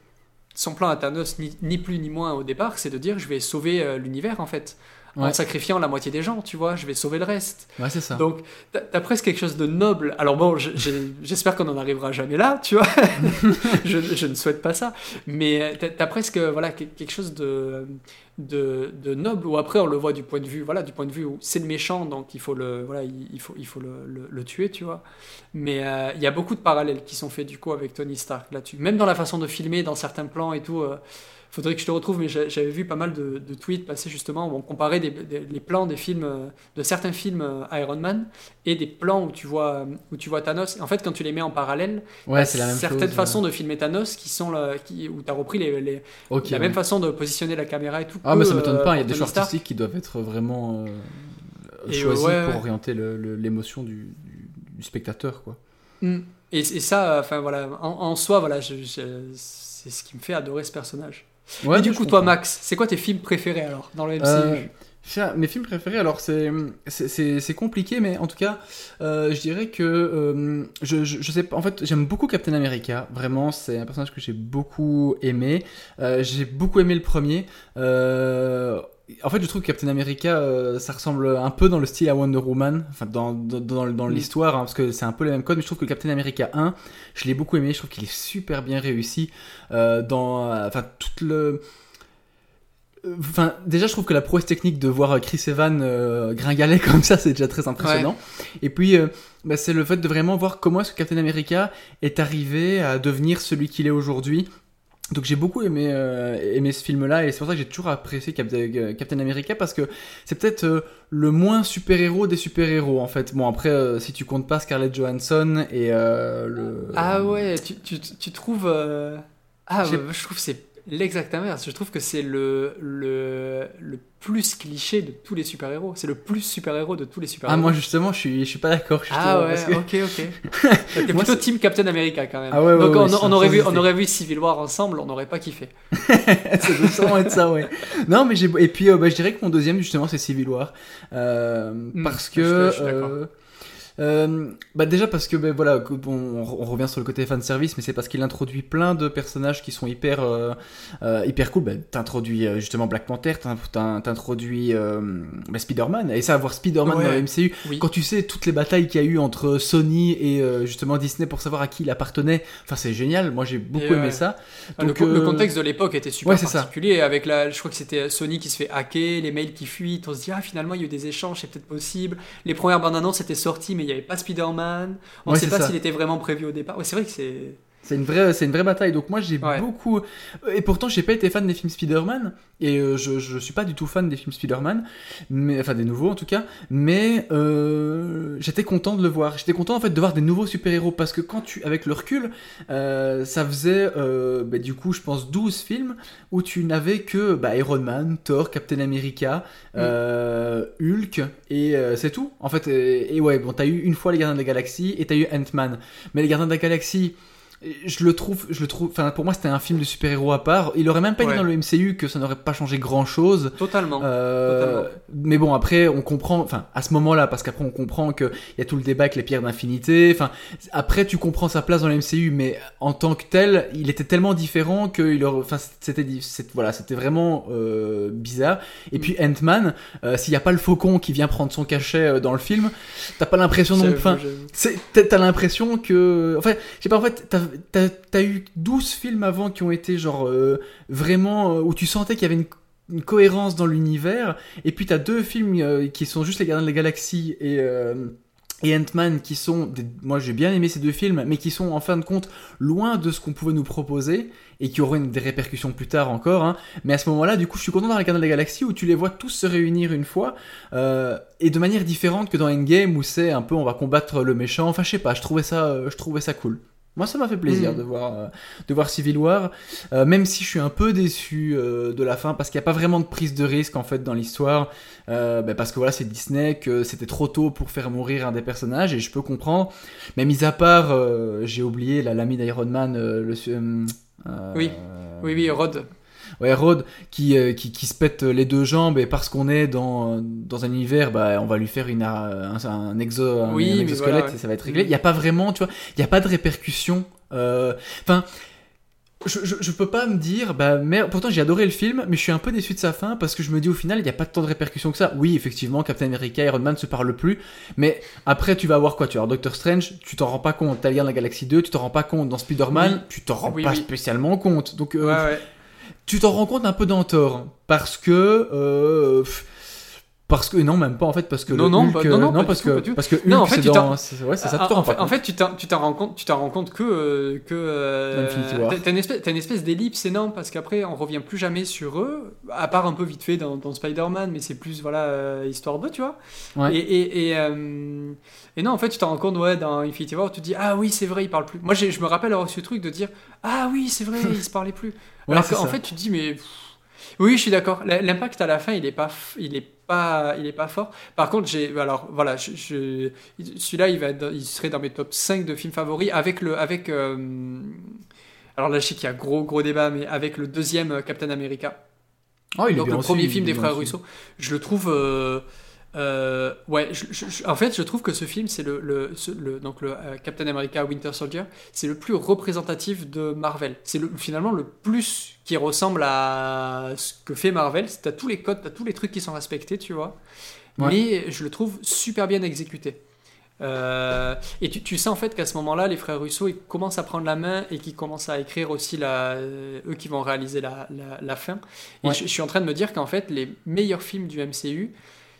son plan à Thanos, ni, ni plus ni moins au départ, c'est de dire je vais sauver euh, l'univers en fait, en sacrifiant la moitié des gens, tu vois, je vais sauver le reste. Ouais, c'est ça. Donc, t'as presque quelque chose de noble. Alors bon, j'espère qu'on n'en arrivera jamais là, tu vois. je, je ne souhaite pas ça. Mais t'as as presque voilà, que- quelque chose de, de, de noble, où après on le voit du point de vue, voilà, du point de vue où c'est le méchant, donc il faut le, voilà, il, faut, il faut le, le- le tuer, tu vois. Mais euh, il y a beaucoup de parallèles qui sont faits du coup avec Tony Stark là-dessus. Même dans la façon de filmer, dans certains plans et tout. euh, faudrait que je te retrouve, mais j'a- j'avais vu pas mal de, de tweets passer justement où on comparait des, des- les plans des films, euh, de certains films euh, Iron Man et des plans où tu vois, où tu vois Thanos. En fait, quand tu les mets en parallèle, Ouais, c'est la même certaines chose. façons de filmer Thanos qui sont là, qui, où tu as repris les, les- Ok. la ouais. même façon de positionner la caméra et tout. Ah, mais ça m'étonne euh, pas, il y a des choix artistiques qui doivent être vraiment euh, choisis pour orienter l'émotion du, du- du spectateur, quoi. Mm. Et, et ça, enfin voilà, en, en soi, voilà, je- je- c'est ce qui me fait adorer ce personnage. Ouais, du coup, toi, comprends. Max, c'est quoi tes films préférés alors dans le MCU Euh, Tiens, Mes films préférés, alors c'est c'est- compliqué, mais en tout cas, euh, je dirais que euh, je, je, je sais pas. En fait, j'aime beaucoup Captain America. Vraiment, c'est un personnage que j'ai beaucoup aimé. J'ai beaucoup aimé le premier. En fait, je trouve que Captain America, euh, ça ressemble un peu dans le style à Wonder Woman, enfin dans, dans, dans, dans Mm. l'histoire, hein, parce que c'est un peu les mêmes codes. Mais je trouve que Captain America 1, je l'ai beaucoup aimé. Je trouve qu'il est super bien réussi euh, dans, euh, enfin toute le Enfin, déjà, je trouve que la prouesse technique de voir Chris Evans euh, gringaler comme ça, c'est déjà très impressionnant. Et puis, euh, bah, c'est le fait de vraiment voir comment est-ce que Captain America est arrivé à devenir celui qu'il est aujourd'hui. Donc j'ai beaucoup aimé, euh, aimé ce film-là et c'est pour ça que j'ai toujours apprécié Cap- euh, Captain America parce que c'est peut-être euh, le moins super-héros des super-héros en fait. Bon après, euh, si tu comptes pas Scarlett Johansson et le... Ah ouais, tu, tu, tu trouves. Ah, je trouve c'est l'exact inverse. Je trouve que c'est le, le, le plus cliché de tous les super-héros. C'est le plus super-héros de tous les super-héros. Ah moi justement, je suis, je suis pas d'accord. Ah ouais, parce que- ok, ok. T'es plutôt team Captain America quand même. Ah ouais, ouais, Donc ouais, on, on aurait vu, on aurait vu Civil War ensemble, on n'aurait pas kiffé. ça doit sûrement être ça, ouais. Non, mais j'ai et puis euh, bah, je dirais que mon deuxième justement c'est Civil War Euh, parce Hmm, je que suis- je suis. Euh, bah déjà parce que ben voilà on, on revient sur le côté fan service mais c'est parce qu'il introduit plein de personnages qui sont hyper euh, euh, hyper cool bah, t'introduis justement Black Panther t'in- t'in- t'introduis bah, Spider-Man et ça avoir Spider-Man Ouais. dans le MCU Oui. quand tu sais toutes les batailles qu'il y a eu entre Sony et justement Disney pour savoir à qui il appartenait enfin c'est génial moi j'ai beaucoup Et aimé ouais. ça Donc, co- le contexte de l'époque était super ouais, c'est ça. particulier. Avec la, je crois que c'était Sony qui se fait hacker, les mails qui fuitent. On se dit, ah finalement, il y a eu des échanges, c'est peut-être possible. Les premières bandes annonces étaient sorties, mais il n'y avait pas Spider-Man. On ne Ouais, sait pas s'il était vraiment prévu au départ. Ouais, c'est vrai que c'est. C'est une vraie, c'est une vraie bataille. Donc moi j'ai Ouais. beaucoup. Et pourtant j'ai pas été fan des films Spider-Man et euh, je, je suis pas du tout fan des films Spider-Man, mais enfin des nouveaux en tout cas. Mais euh, j'étais content de le voir. J'étais content en fait de voir des nouveaux super-héros parce que quand tu, avec le recul, euh, ça faisait euh, bah, du coup je pense 12 films où tu n'avais que bah, Iron Man, Thor, Captain America, euh, Hulk et euh, c'est tout. En fait et, et ouais bon t'as eu une fois les Gardiens de la Galaxie et t'as eu Ant-Man. Mais les Gardiens de la Galaxie je le trouve, je le trouve. Enfin, pour moi, c'était un film de super-héros à part. Il aurait même pas été dans le MCU que ça n'aurait pas changé grand-chose. Totalement. Euh, Totalement. mais bon, après, on comprend, enfin, à ce moment-là, parce qu'après, on comprend qu'il y a tout le débat avec les pierres d'infinité. Enfin, après, tu comprends sa place dans le MCU, mais en tant que tel, il était tellement différent que il aurait, enfin, c'était, voilà, c'était vraiment euh, bizarre. Et Mm. puis Ant-Man, euh, s'il n'y a pas le faucon qui vient prendre son cachet euh, dans le film, t'as pas l'impression non enfin, t'as l'impression que. Enfin, je sais pas, en fait, t'as t'as- eu 12 films avant qui ont été genre euh, vraiment. euh, où tu sentais qu'il y avait une, cohérence dans l'univers, et puis t'as deux films euh, qui sont juste Les Gardiens de la Galaxie et. et Ant-Man qui sont, moi j'ai bien aimé ces deux films, mais qui sont en fin de compte loin de ce qu'on pouvait nous proposer et qui auront des répercussions plus tard encore. hein. Mais à ce moment-là, du coup, je suis content dans les Gardiens de la Galaxie où tu les vois tous se réunir une fois et de manière différente que dans Endgame où c'est un peu on va combattre le méchant. Enfin, je sais pas, je trouvais ça, je trouvais ça cool. Moi, ça m'a fait plaisir Mhm. de voir euh, de voir Civil War, euh, même si je suis un peu déçu euh, de la fin parce qu'il n'y a pas vraiment de prise de risque en fait dans l'histoire. Ben, parce que voilà, c'est Disney, que c'était trop tôt pour faire mourir un des personnages et je peux comprendre. Mais mis à part, j'ai oublié la l'ami d'Iron Man, le Oui. Oui, oui, Rod. Ouais, Rod qui, euh, qui, qui se pète les deux jambes et parce qu'on est dans, dans un univers, bah, on va lui faire une, un, un, exo, un, Oui, un exosquelette voilà, ouais. et ça va être réglé. Il n'y a pas vraiment, tu vois, il n'y a pas de répercussions. euh, Enfin, je, je, je peux pas me dire, bah, merde, pourtant j'ai adoré le film, mais je suis un peu déçu de sa fin parce que je me dis au final, il n'y a pas tant de répercussions que ça. Oui, effectivement, Captain America, Iron Man se parlent plus, mais après tu vas avoir quoi Tu vas avoir Doctor Strange, tu t'en rends pas compte. T'as lien la Galaxie 2, tu t'en rends pas compte. Dans Spider-Man, Oui. tu t'en rends Oui, pas oui. spécialement compte. Donc, euh, Ouais, ouais. Tu t'en rends compte un peu dans tort parce que euh, parce que non même pas en fait parce que Non, non, Hulk, pas- non, non, euh, du parce tout, que parce que Non, en fait, tu dans ouais ça Ah, en, rends fait, en tu t'en rends compte, tu t'en rends compte que euh, que euh, t'as- une espèce, t'as une espèce d'ellipse énorme parce qu'après on revient plus jamais sur eux, à part un peu vite fait dans, dans Spider-Man, mais c'est plus voilà euh, histoire d'eux, tu vois. Ouais. Et et, et, euh, et non, en fait, tu t'en rends compte ouais dans Infinity War, tu te dis ah oui c'est vrai ils parlent plus. Moi je me rappelle avoir ce truc de dire ah oui c'est vrai ils se parlaient plus. Alors qu'en fait tu te dis mais oui je suis d'accord. L'impact à la fin il est pas il est pas il est pas fort. Par contre j'ai alors voilà je, je- celui-là il va être dans- il serait dans mes top 5 de films favoris avec le avec euh, alors là je sais qu'il y a gros gros débat mais avec le deuxième euh, Captain America Oh, il est donc bien le aussi, premier il film des frères. Russo je le trouve euh, euh, ouais je- je- je- en fait je trouve que ce film c'est le, le, ce- le- donc le euh, Captain America Winter Soldier c'est le plus représentatif de Marvel c'est le, finalement le plus qui ressemble à ce que fait Marvel t'as tous les codes t'as tous les trucs qui sont respectés tu vois Ouais. mais je le trouve super bien exécuté euh, et tu, tu sais en fait qu'à ce moment-là, les frères Russo, ils commencent à prendre la main et qu'ils commencent à écrire aussi la, eux qui vont réaliser la, la, la fin. Et Ouais. je, je suis en train de me dire qu'en fait, les meilleurs films du MCU,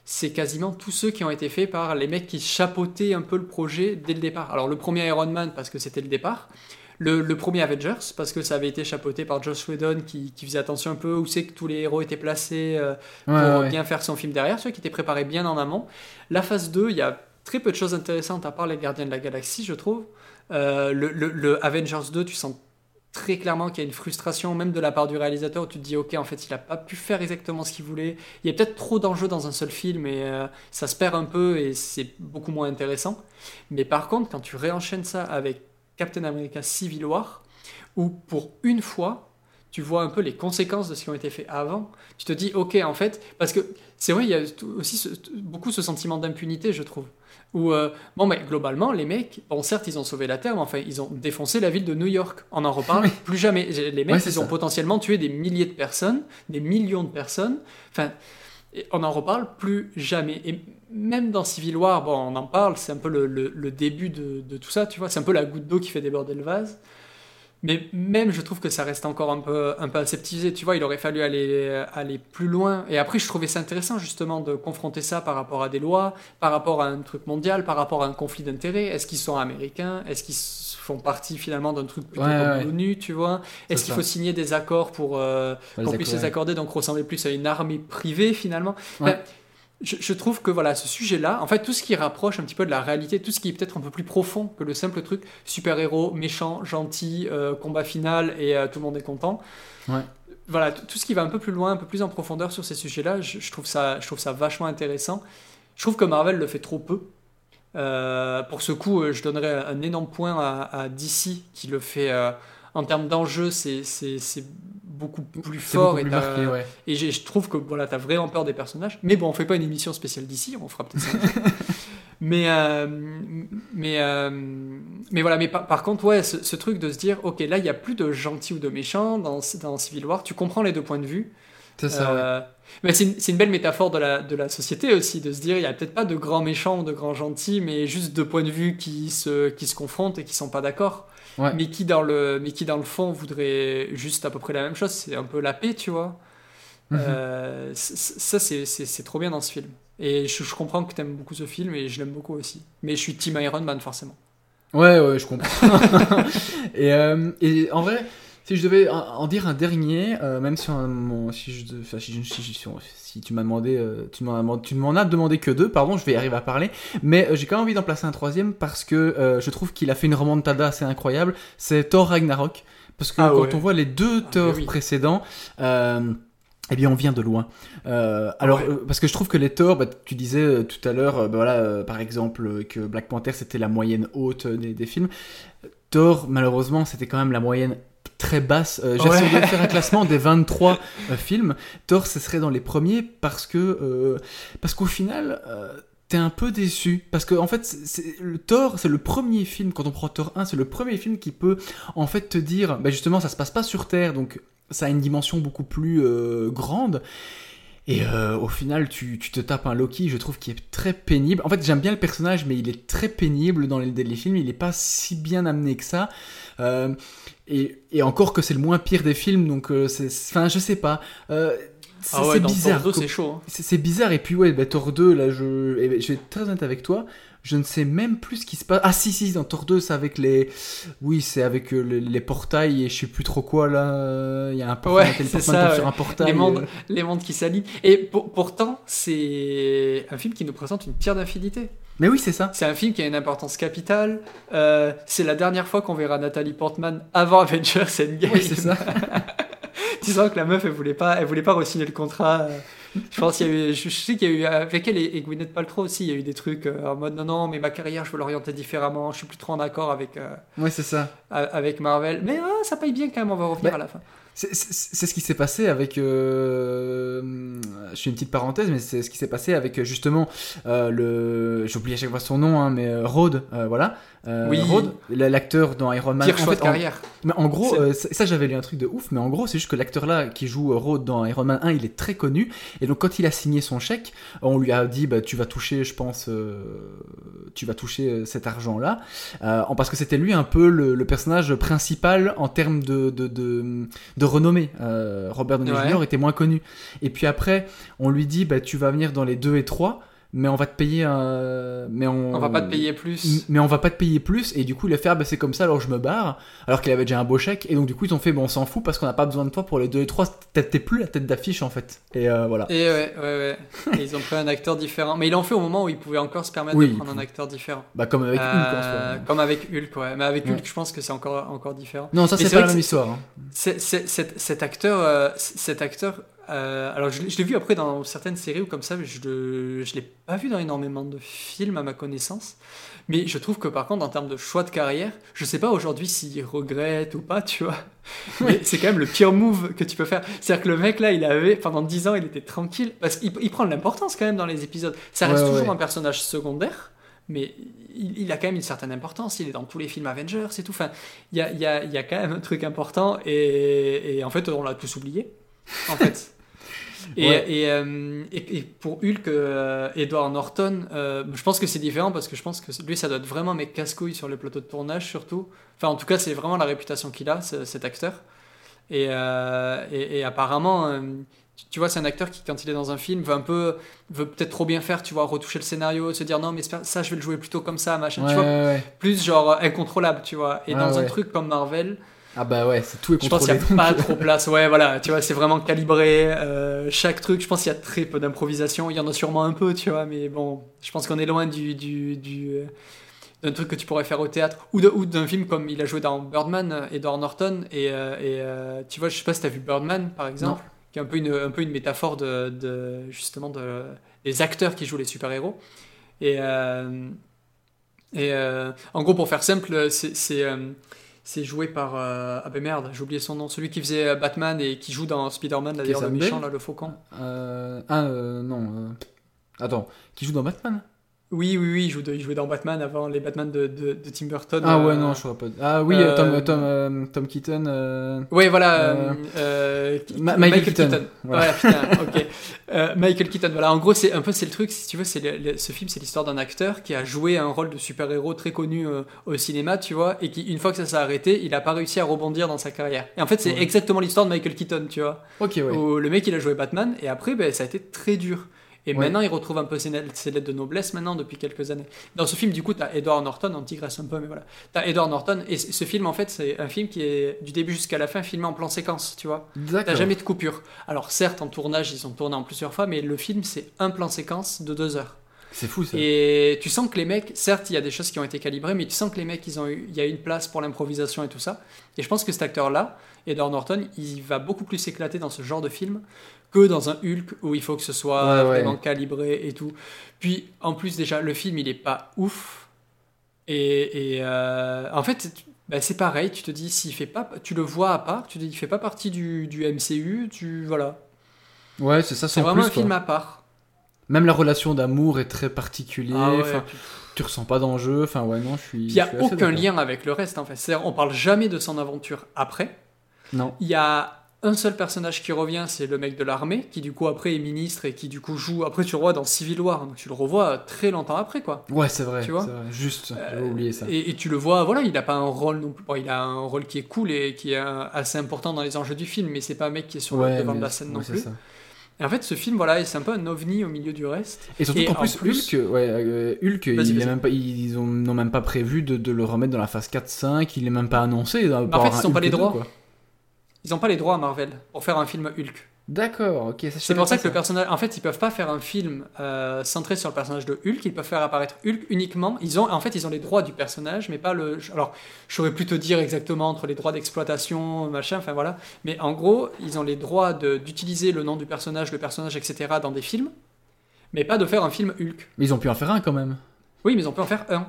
c'est quasiment tous ceux qui ont été faits par les mecs qui chapeautaient un peu le projet dès le départ. Alors le premier Iron Man parce que c'était le départ. Le, le premier Avengers, parce que ça avait été chapeauté par Joss Whedon qui, qui faisait attention un peu où c'est que tous les héros étaient placés, euh, pour Ouais, ouais. bien faire son film derrière, ceux qui étaient préparés bien en amont. La phase 2, il y a très peu de choses intéressantes à part les Gardiens de la Galaxie, je trouve. Euh, le, le- le Avengers 2, tu sens très clairement qu'il y a une frustration, même de la part du réalisateur, où tu te dis, ok, en fait, il n'a pas pu faire exactement ce qu'il voulait. Il y a peut-être trop d'enjeux dans un seul film et euh, ça se perd un peu et c'est beaucoup moins intéressant. Mais par contre, quand tu réenchaînes ça avec Captain America Civil War, où pour une fois, tu vois un peu les conséquences de ce qui ont été fait avant, tu te dis, ok, en fait, parce que c'est vrai, il y a aussi ce- beaucoup ce sentiment d'impunité, je trouve. Où, euh, bon, mais globalement, les mecs, bon, certes, ils ont sauvé la Terre, mais enfin, ils ont défoncé la ville de New York. On en reparle Oui. plus jamais. Les mecs, Ouais, ils ont potentiellement tué des milliers de personnes, des millions de personnes. Enfin, on n'en reparle plus jamais. Et même dans Civil War, bon, on en parle, c'est un peu le, le- le début de, de tout ça, tu vois. C'est un peu la goutte d'eau qui fait déborder le vase. Mais même, je trouve que ça reste encore un peu, un peu aseptisé. Tu vois, il aurait fallu aller, aller plus loin. Et après, je trouvais ça intéressant, justement, de confronter ça par rapport à des lois, par rapport à un truc mondial, par rapport à un conflit d'intérêts. Est-ce qu'ils sont américains? Est-ce qu'ils font partie, finalement, d'un truc plutôt Ouais, comme ouais. l'ONU, tu vois? Est-ce qu'il faut signer des accords pour euh, qu'on puisse les accorder, donc ressembler plus à une armée privée, finalement? Ouais. Enfin, je, je trouve que voilà, ce sujet-là, en fait, tout ce qui rapproche un petit peu de la réalité, tout ce qui est peut-être un peu plus profond que le simple truc super-héros, méchant, gentil, euh, combat final et euh, tout le monde est content. Ouais. Voilà, tout ce qui va un peu plus loin, un peu plus en profondeur sur ces sujets-là, je, je trouve ça, je trouve ça vachement intéressant. Je trouve que Marvel le fait trop peu. Euh, pour ce coup, je donnerais un énorme point à, à DC qui le fait en termes d'enjeu, c'est c'est- c'est beaucoup plus C'est fort beaucoup et, plus t'as- marqué, ouais. et j'ai- je trouve que voilà, t'as vraiment peur des personnages. Mais bon, on fait pas une émission spéciale d'ici, on fera peut-être ça. mais euh, mais euh, mais voilà, mais par, par contre, ouais, ce, ce truc de se dire, ok, là, il y a plus de gentils ou de méchants dans, dans Civil War. Tu comprends les deux points de vue. C'est ça, ouais. Euh, mais c'est une, une belle métaphore de la, de la société aussi, de se dire, il y a peut-être pas de grands méchants ou de grands gentils, mais juste deux points de vue qui se, qui se confrontent et qui sont pas d'accord. Ouais. Mais, qui dans le, mais qui dans le fond voudraient juste à peu près la même chose. C'est un peu la paix, tu vois. Mhm. Euh, ça, c'est- trop bien dans ce film. Et je, je comprends que tu aimes beaucoup ce film et je l'aime beaucoup aussi. Mais je suis Team Iron Man, forcément. Ouais, ouais, je comprends. et, euh, et en vrai, si je devais en- dire un dernier, euh, même si, on- mon- si, je, enfin, si, je- si, si- si tu m'as demandé, euh, tu m'en as demandé- tu m'en as demandé que deux, pardon, je vais y arriver à parler, mais euh, j'ai quand même envie d'en placer un troisième parce que euh, je trouve qu'il a fait une remontada assez incroyable. C'est Thor Ragnarok, parce que Ah quand ouais. on voit les deux Ah, Thor oui. précédents. eh bien, on vient de loin. Euh, alors, Ouais. euh, parce que je trouve que les Thor, bah, tu disais euh, tout à l'heure, bah, voilà, par exemple, que Black Panther c'était la moyenne haute des, des films. Thor, malheureusement, c'était quand même la moyenne très basse. Euh, Ouais. essayé de faire un classement des 23 euh, films. Thor, ce serait dans les premiers parce que, euh, parce qu'au final. euh, T'es un peu déçu parce que en fait c'est- le Thor c'est le premier film quand on prend Thor 1 c'est le premier film qui peut en fait te dire bah justement ça se passe pas sur Terre donc ça a une dimension beaucoup plus euh, grande et euh, au final, tu, tu te tapes un Loki, je trouve, qui est très pénible. En fait, j'aime bien le personnage, mais il est très pénible dans les, les films. Il n'est pas si bien amené que ça. Euh, et, et encore que c'est le moins pire des films, donc euh, c'est. Enfin, je sais pas. Euh, c'est Ah ouais, bizarre. Thor 2, quoi. c'est chaud. hein. C'est bizarre. Et puis, ouais, bah, Thor 2, là, je, eh ben, je vais être très honnête avec toi. Je ne sais même plus ce qui se passe. Ah, si, si, dans Thor 2, c'est avec les. Oui, c'est avec euh, les, les portails et je sais plus trop quoi, là. Il y a un portail, Ouais, c'est ça, sur un portail. Les mondes, les mondes qui s'allient. Et pour- pourtant, c'est un film qui nous présente une pierre d'infinité. Mais oui, c'est ça. C'est un film qui a une importance capitale. Euh, c'est la dernière fois qu'on verra Nathalie Portman avant Avengers Endgame. Oui, c'est ça. tu sens que la meuf, elle voulait pas, elle voulait pas re-signer le contrat. Je pense qu'il y a eu, je, sais qu'il y a eu avec elle et, et Gwyneth Paltrow aussi, il y a eu des trucs euh, en mode non non, mais ma carrière, je veux l'orienter différemment. Je suis plus trop en accord avec euh, Ouais, c'est ça. avec Marvel. Mais ah, ça paye bien quand même. On va revenir Bah, à la fin. C'est- ce qui s'est passé avec. euh, je fais une petite parenthèse, mais c'est ce qui s'est passé avec justement euh, le. J'oublie à chaque fois son nom, hein, mais Rhodes, voilà. Euh, Oui. L'acteur dans Iron Man. Pire En choix fait, de en- carrière. mais en gros, euh, ça, ça, j'avais lu un truc de ouf, mais en gros, c'est juste que l'acteur là qui joue Rhodes dans Iron Man 1, il est très connu. Et donc, quand il a signé son chèque, on lui a dit bah, Tu vas toucher, je pense, euh, tu vas toucher euh, cet argent-là. Euh, en- parce que c'était lui un peu le, le personnage principal en termes de, de, de, de renommée. Robert Downey Ouais. Jr. était moins connu. Et puis après, on lui dit bah, Tu vas venir dans les 2 et 3. Mais on va te payer un. Mais on... On va pas te payer plus. Mais on va pas te payer plus, et du coup, il a fait, ah, bah, c'est comme ça, alors je me barre, alors qu'il avait déjà un beau chèque, et donc du coup, ils ont fait, bon, on s'en fout parce qu'on n'a pas besoin de toi pour les 2 et 3, t'es plus la tête d'affiche en fait. Et euh, voilà. Et ouais, ouais, ouais. Et ils ont pris un acteur différent. Mais ils l'ont fait au moment où ils pouvaient encore se permettre Oui, de prendre un acteur différent. Bah, comme avec Hulk en Euh. Comme avec Hulk, ouais. Mais avec Ouais. Hulk, je pense que c'est encore, encore différent. Non, ça, c'est pas la même histoire. hein. Cet, cet acteur, euh, cet acteur euh, alors je, l'ai- je l'ai vu après dans certaines séries ou comme ça, mais je ne l'ai pas vu dans énormément de films à ma connaissance. Mais je trouve que par contre, en termes de choix de carrière, je sais pas aujourd'hui s'il regrette ou pas, tu vois. Mais c'est quand même le pire move que tu peux faire. C'est-à-dire que le mec là, il avait, pendant 10 ans, il était tranquille. Parce qu'il il prend de l'importance quand même dans les épisodes. Ça reste Ouais, toujours ouais. un personnage secondaire. Mais il, a quand même une certaine importance, il est dans tous les films Avengers et tout. Enfin, il y a, il y, a, il y a quand même un truc important et, et en fait, on l'a tous oublié. En fait. Et, Ouais. et, euh, et- et pour Hulk, euh, Edward Norton, euh, je pense que c'est différent parce que je pense que lui, ça doit être vraiment un mec casse-couille sur les plateaux de tournage, surtout. Enfin, en tout cas, c'est vraiment la réputation qu'il a, ce- cet acteur. Et, euh, et, apparemment, tu- vois, c'est un acteur qui, quand il est dans un film, veut un peu, veut peut-être trop bien faire, tu vois, retoucher le scénario, se dire non, mais ça, je vais le jouer plutôt comme ça, machin. Ouais, tu vois, ouais, plus genre incontrôlable, tu vois. Et dans un truc comme Marvel, Ah, bah ouais, c'est tout est je pense qu'il contrôlé. n'y a pas trop place. Ouais, voilà, tu vois, c'est vraiment calibré. euh, chaque truc, je pense qu'il y a très peu d'improvisation. Il y en a sûrement un peu, tu vois, mais bon, je pense qu'on est loin du. du, du euh, d'un truc que tu pourrais faire au théâtre ou de- ou d'un film comme il a joué dans Birdman euh, Edward Norton et, euh, et euh, tu vois je sais pas si t'as vu Birdman par exemple qui est un peu une, un peu une métaphore de, de- justement de, des acteurs qui jouent les super-héros et, euh, Et euh, en gros, pour faire simple, c'est c'est joué par euh, ah ben merde, j'ai oublié son nom, celui qui faisait euh, Batman et qui joue dans Spider-Man, d'ailleurs le méchant là, le faucon. Euh, ah, euh, non. euh, Attends, qui joue dans Batman? Oui, oui, oui, il, joue de- il jouait dans Batman avant les Batman de, de, de Tim Burton. Ah euh, ouais, non, je vois pas. Ah oui, euh, Tom, Tom, euh, Tom Keaton. euh, Ouais, voilà. Euh, euh, Ma- Michael Keaton. Voilà. Ouais, putain, ok. Euh, Michael Keaton, voilà. En gros, c'est un peu c'est le truc, si tu veux, c'est ce film, c'est l'histoire d'un acteur qui a joué un rôle de super-héros très connu euh, au cinéma, tu vois, et qui, une fois que ça s'est arrêté, il a pas réussi à rebondir dans sa carrière. Et en fait, c'est Ouais. exactement l'histoire de Michael Keaton, tu vois. Ok, ouais. Où le mec, il a joué Batman, et après, ben, ça a été très dur. Et Ouais. maintenant, il retrouve un peu ses, ses lettres de noblesse maintenant depuis quelques années. Dans ce film, du coup, tu as Edward Norton, on digresse un peu, mais voilà. Tu as Edward Norton, et ce film, en fait, c'est un film qui est du début jusqu'à la fin filmé en plan séquence, tu vois. T'as D'accord. jamais de coupure. Alors, certes, en tournage, ils ont tourné en plusieurs fois, mais le film, c'est un plan séquence de deux heures. C'est fou ça. Et tu sens que les mecs, certes, il y a des choses qui ont été calibrées, mais tu sens que les mecs, ils ont eu, il y a une place pour l'improvisation et tout ça. Et je pense que cet acteur-là, Edward Norton, il va beaucoup plus s'éclater dans ce genre de film que dans un Hulk où il faut que ce soit Ouais, ouais. vraiment calibré et tout. Puis, en plus, déjà, le film, il est pas ouf. Et, et, euh, en fait, bah, c'est pareil, tu te dis, s'il fait pas, tu le vois à part, tu te dis, il fait pas partie du, du MCU, tu, voilà. Ouais, c'est ça C'est vraiment plus. un film à part. Même la relation d'amour est très particulière. Ah ouais, enfin, puis- tu ressens pas d'enjeu. Enfin, ouais, non, je suis. Il n'y a aucun lien avec le reste en fait. C'est-à-dire, on parle jamais de son aventure après. Non. Il y a un seul personnage qui revient, c'est le mec de l'armée, qui du coup après est ministre et qui du coup joue. Après tu le revois dans Civil War, donc tu le revois très longtemps après quoi. Ouais, c'est vrai. Tu vois vrai. Juste, Euh, j'avais oublié ça. Et, et tu le vois, voilà, il n'a pas un rôle non plus. bon, il a un rôle qui est cool et qui est euh, assez important dans les enjeux du film, mais c'est pas un mec qui est sur le Ouais, devant de la scène non ouais, plus. ça. Et en fait, ce film, voilà, c'est un peu un ovni au milieu du reste. Et surtout qu'en en plus, plus- Hulk, ouais, euh, Hulk il est même pas, ils ont- n'ont même pas prévu de, de le remettre dans la phase 4-5, il est même pas annoncé. en fait, ils ont pas les droits. Ils n'ont pas les droits à Marvel pour faire un film Hulk. D'accord, ok. C'est pour ça que le personnage. En fait, ils peuvent pas faire un film euh, centré sur le personnage de Hulk. Ils peuvent faire apparaître Hulk uniquement. Ils ont, en fait, ils ont les droits du personnage, mais pas le. Alors, je saurais plus te dire exactement entre les droits d'exploitation, machin. Enfin voilà. Mais en gros, ils ont les droits d'utiliser le nom du personnage, le personnage, etc. dans des films, mais pas de faire un film Hulk. Mais ils ont pu en faire un quand même. Oui, mais ils ont pu en faire un.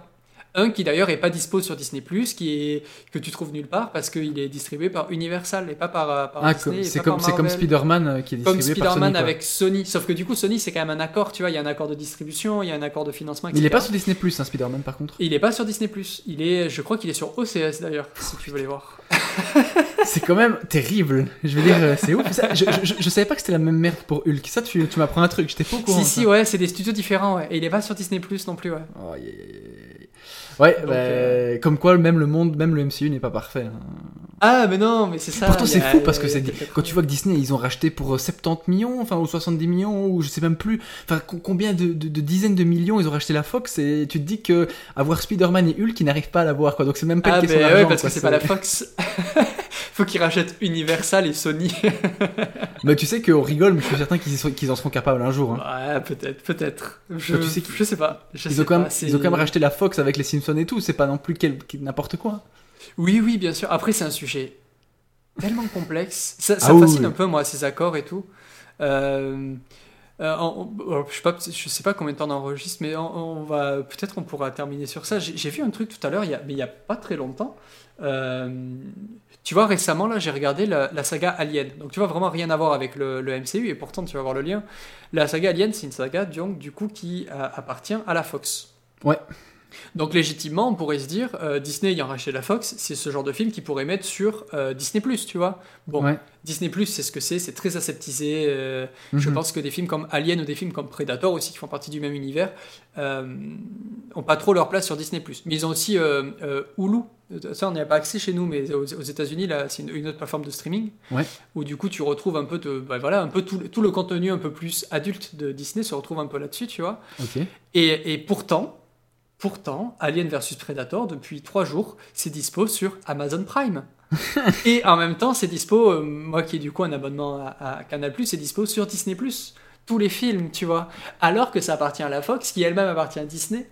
Un qui d'ailleurs est pas dispo sur Disney+, qui est que tu trouves nulle part parce qu'il est distribué par Universal et pas par, euh, par Ah, Disney. comme- c'est comme, par comme. Spider-Man euh, qui est Comme distribué par Sony. Spider-Man quoi. avec Sony. Sauf que du coup, Sony, c'est quand même un accord, tu vois. Il y a un accord de distribution, il y a un accord de financement, Mais il est pas sur Disney Plus, hein, Spider-Man par contre. Il est pas sur Disney+. Il est, je crois qu'il est sur OCS d'ailleurs, si tu veux les voir. c'est quand même terrible. Je veux dire, euh, c'est ouf. Ça, je, je, je savais pas que c'était la même merde pour Hulk. Ça, tu, tu m'apprends un truc, j'étais pas au courant. Si, ça. si, ouais, c'est des studios différents, ouais. Et il est pas sur Disney+, non plus, ouais. Oh. Ouais, Donc, bah, euh, comme quoi même le monde, même le MCU n'est pas parfait. hein. Ah, mais non, mais c'est ça. Pourtant c'est fou parce que c'est quand tu vois que Disney ils ont racheté pour euh, 70 millions, enfin ou 70 millions ou je sais même plus, enfin co- combien de, de- de dizaines de millions ils ont racheté la Fox et tu te dis que avoir Spider-Man et Hulk ils n'arrivent pas à l'avoir quoi. Donc c'est même pas Ah, une question ouais, parce que c'est pas la Fox. Faut qu'ils rachètent Universal et Sony. Mais tu sais qu'on rigole, mais je suis certain qu'ils en seront capables un jour. hein. Ouais, peut-être, peut-être. Je, tu sais que- je sais pas. Je Ils sais ont, quand même, pas, c'est- ils ont quand même racheté la Fox avec les Simpsons et tout, c'est pas non plus n'importe quoi. Oui, oui, bien sûr. Après, c'est un sujet tellement complexe. Ça, ça Ah fascine oui. un peu, moi, ces accords et tout. Euh, euh, on- je sais pas, combien de temps on enregistre, mais on, va peut-être on pourra terminer sur ça. J'ai vu un truc tout à l'heure, mais il y a pas très longtemps. Euh, tu vois, récemment là, j'ai regardé la, saga Alien. Donc tu vois vraiment rien à voir avec le, MCU et pourtant tu vas voir le lien. La saga Alien, c'est une saga donc du coup qui euh, appartient à la Fox. Ouais. Donc légitimement, on pourrait se dire, euh, Disney ayant racheté la Fox, c'est ce genre de film qu'ils pourrait mettre sur euh, Disney+, tu vois. Bon, Ouais. Disney+, c'est ce que c'est, c'est très aseptisé. euh, Je Mhm. pense que des films comme Alien ou des films comme Predator aussi, qui font partie du même univers, euh, ont pas trop leur place sur Disney+. Mais ils ont aussi euh, Hulu. Ça, on n'y a pas accès chez nous, mais aux, aux États-Unis, là, c'est une, une autre plateforme de streaming. Ouais. Où du coup, tu retrouves un peu de, bah, voilà, un peu tout, le- tout le contenu un peu plus adulte de Disney se retrouve un peu là-dessus, tu vois. Et pourtant, pourtant, Alien vs Predator, depuis trois jours, c'est dispo sur Amazon Prime. et en même temps, c'est dispo, euh, moi qui ai du coup un abonnement à, à Canal+, c'est dispo sur Disney+. Tous les films, tu vois. Alors que ça appartient à la Fox, qui elle-même appartient à Disney.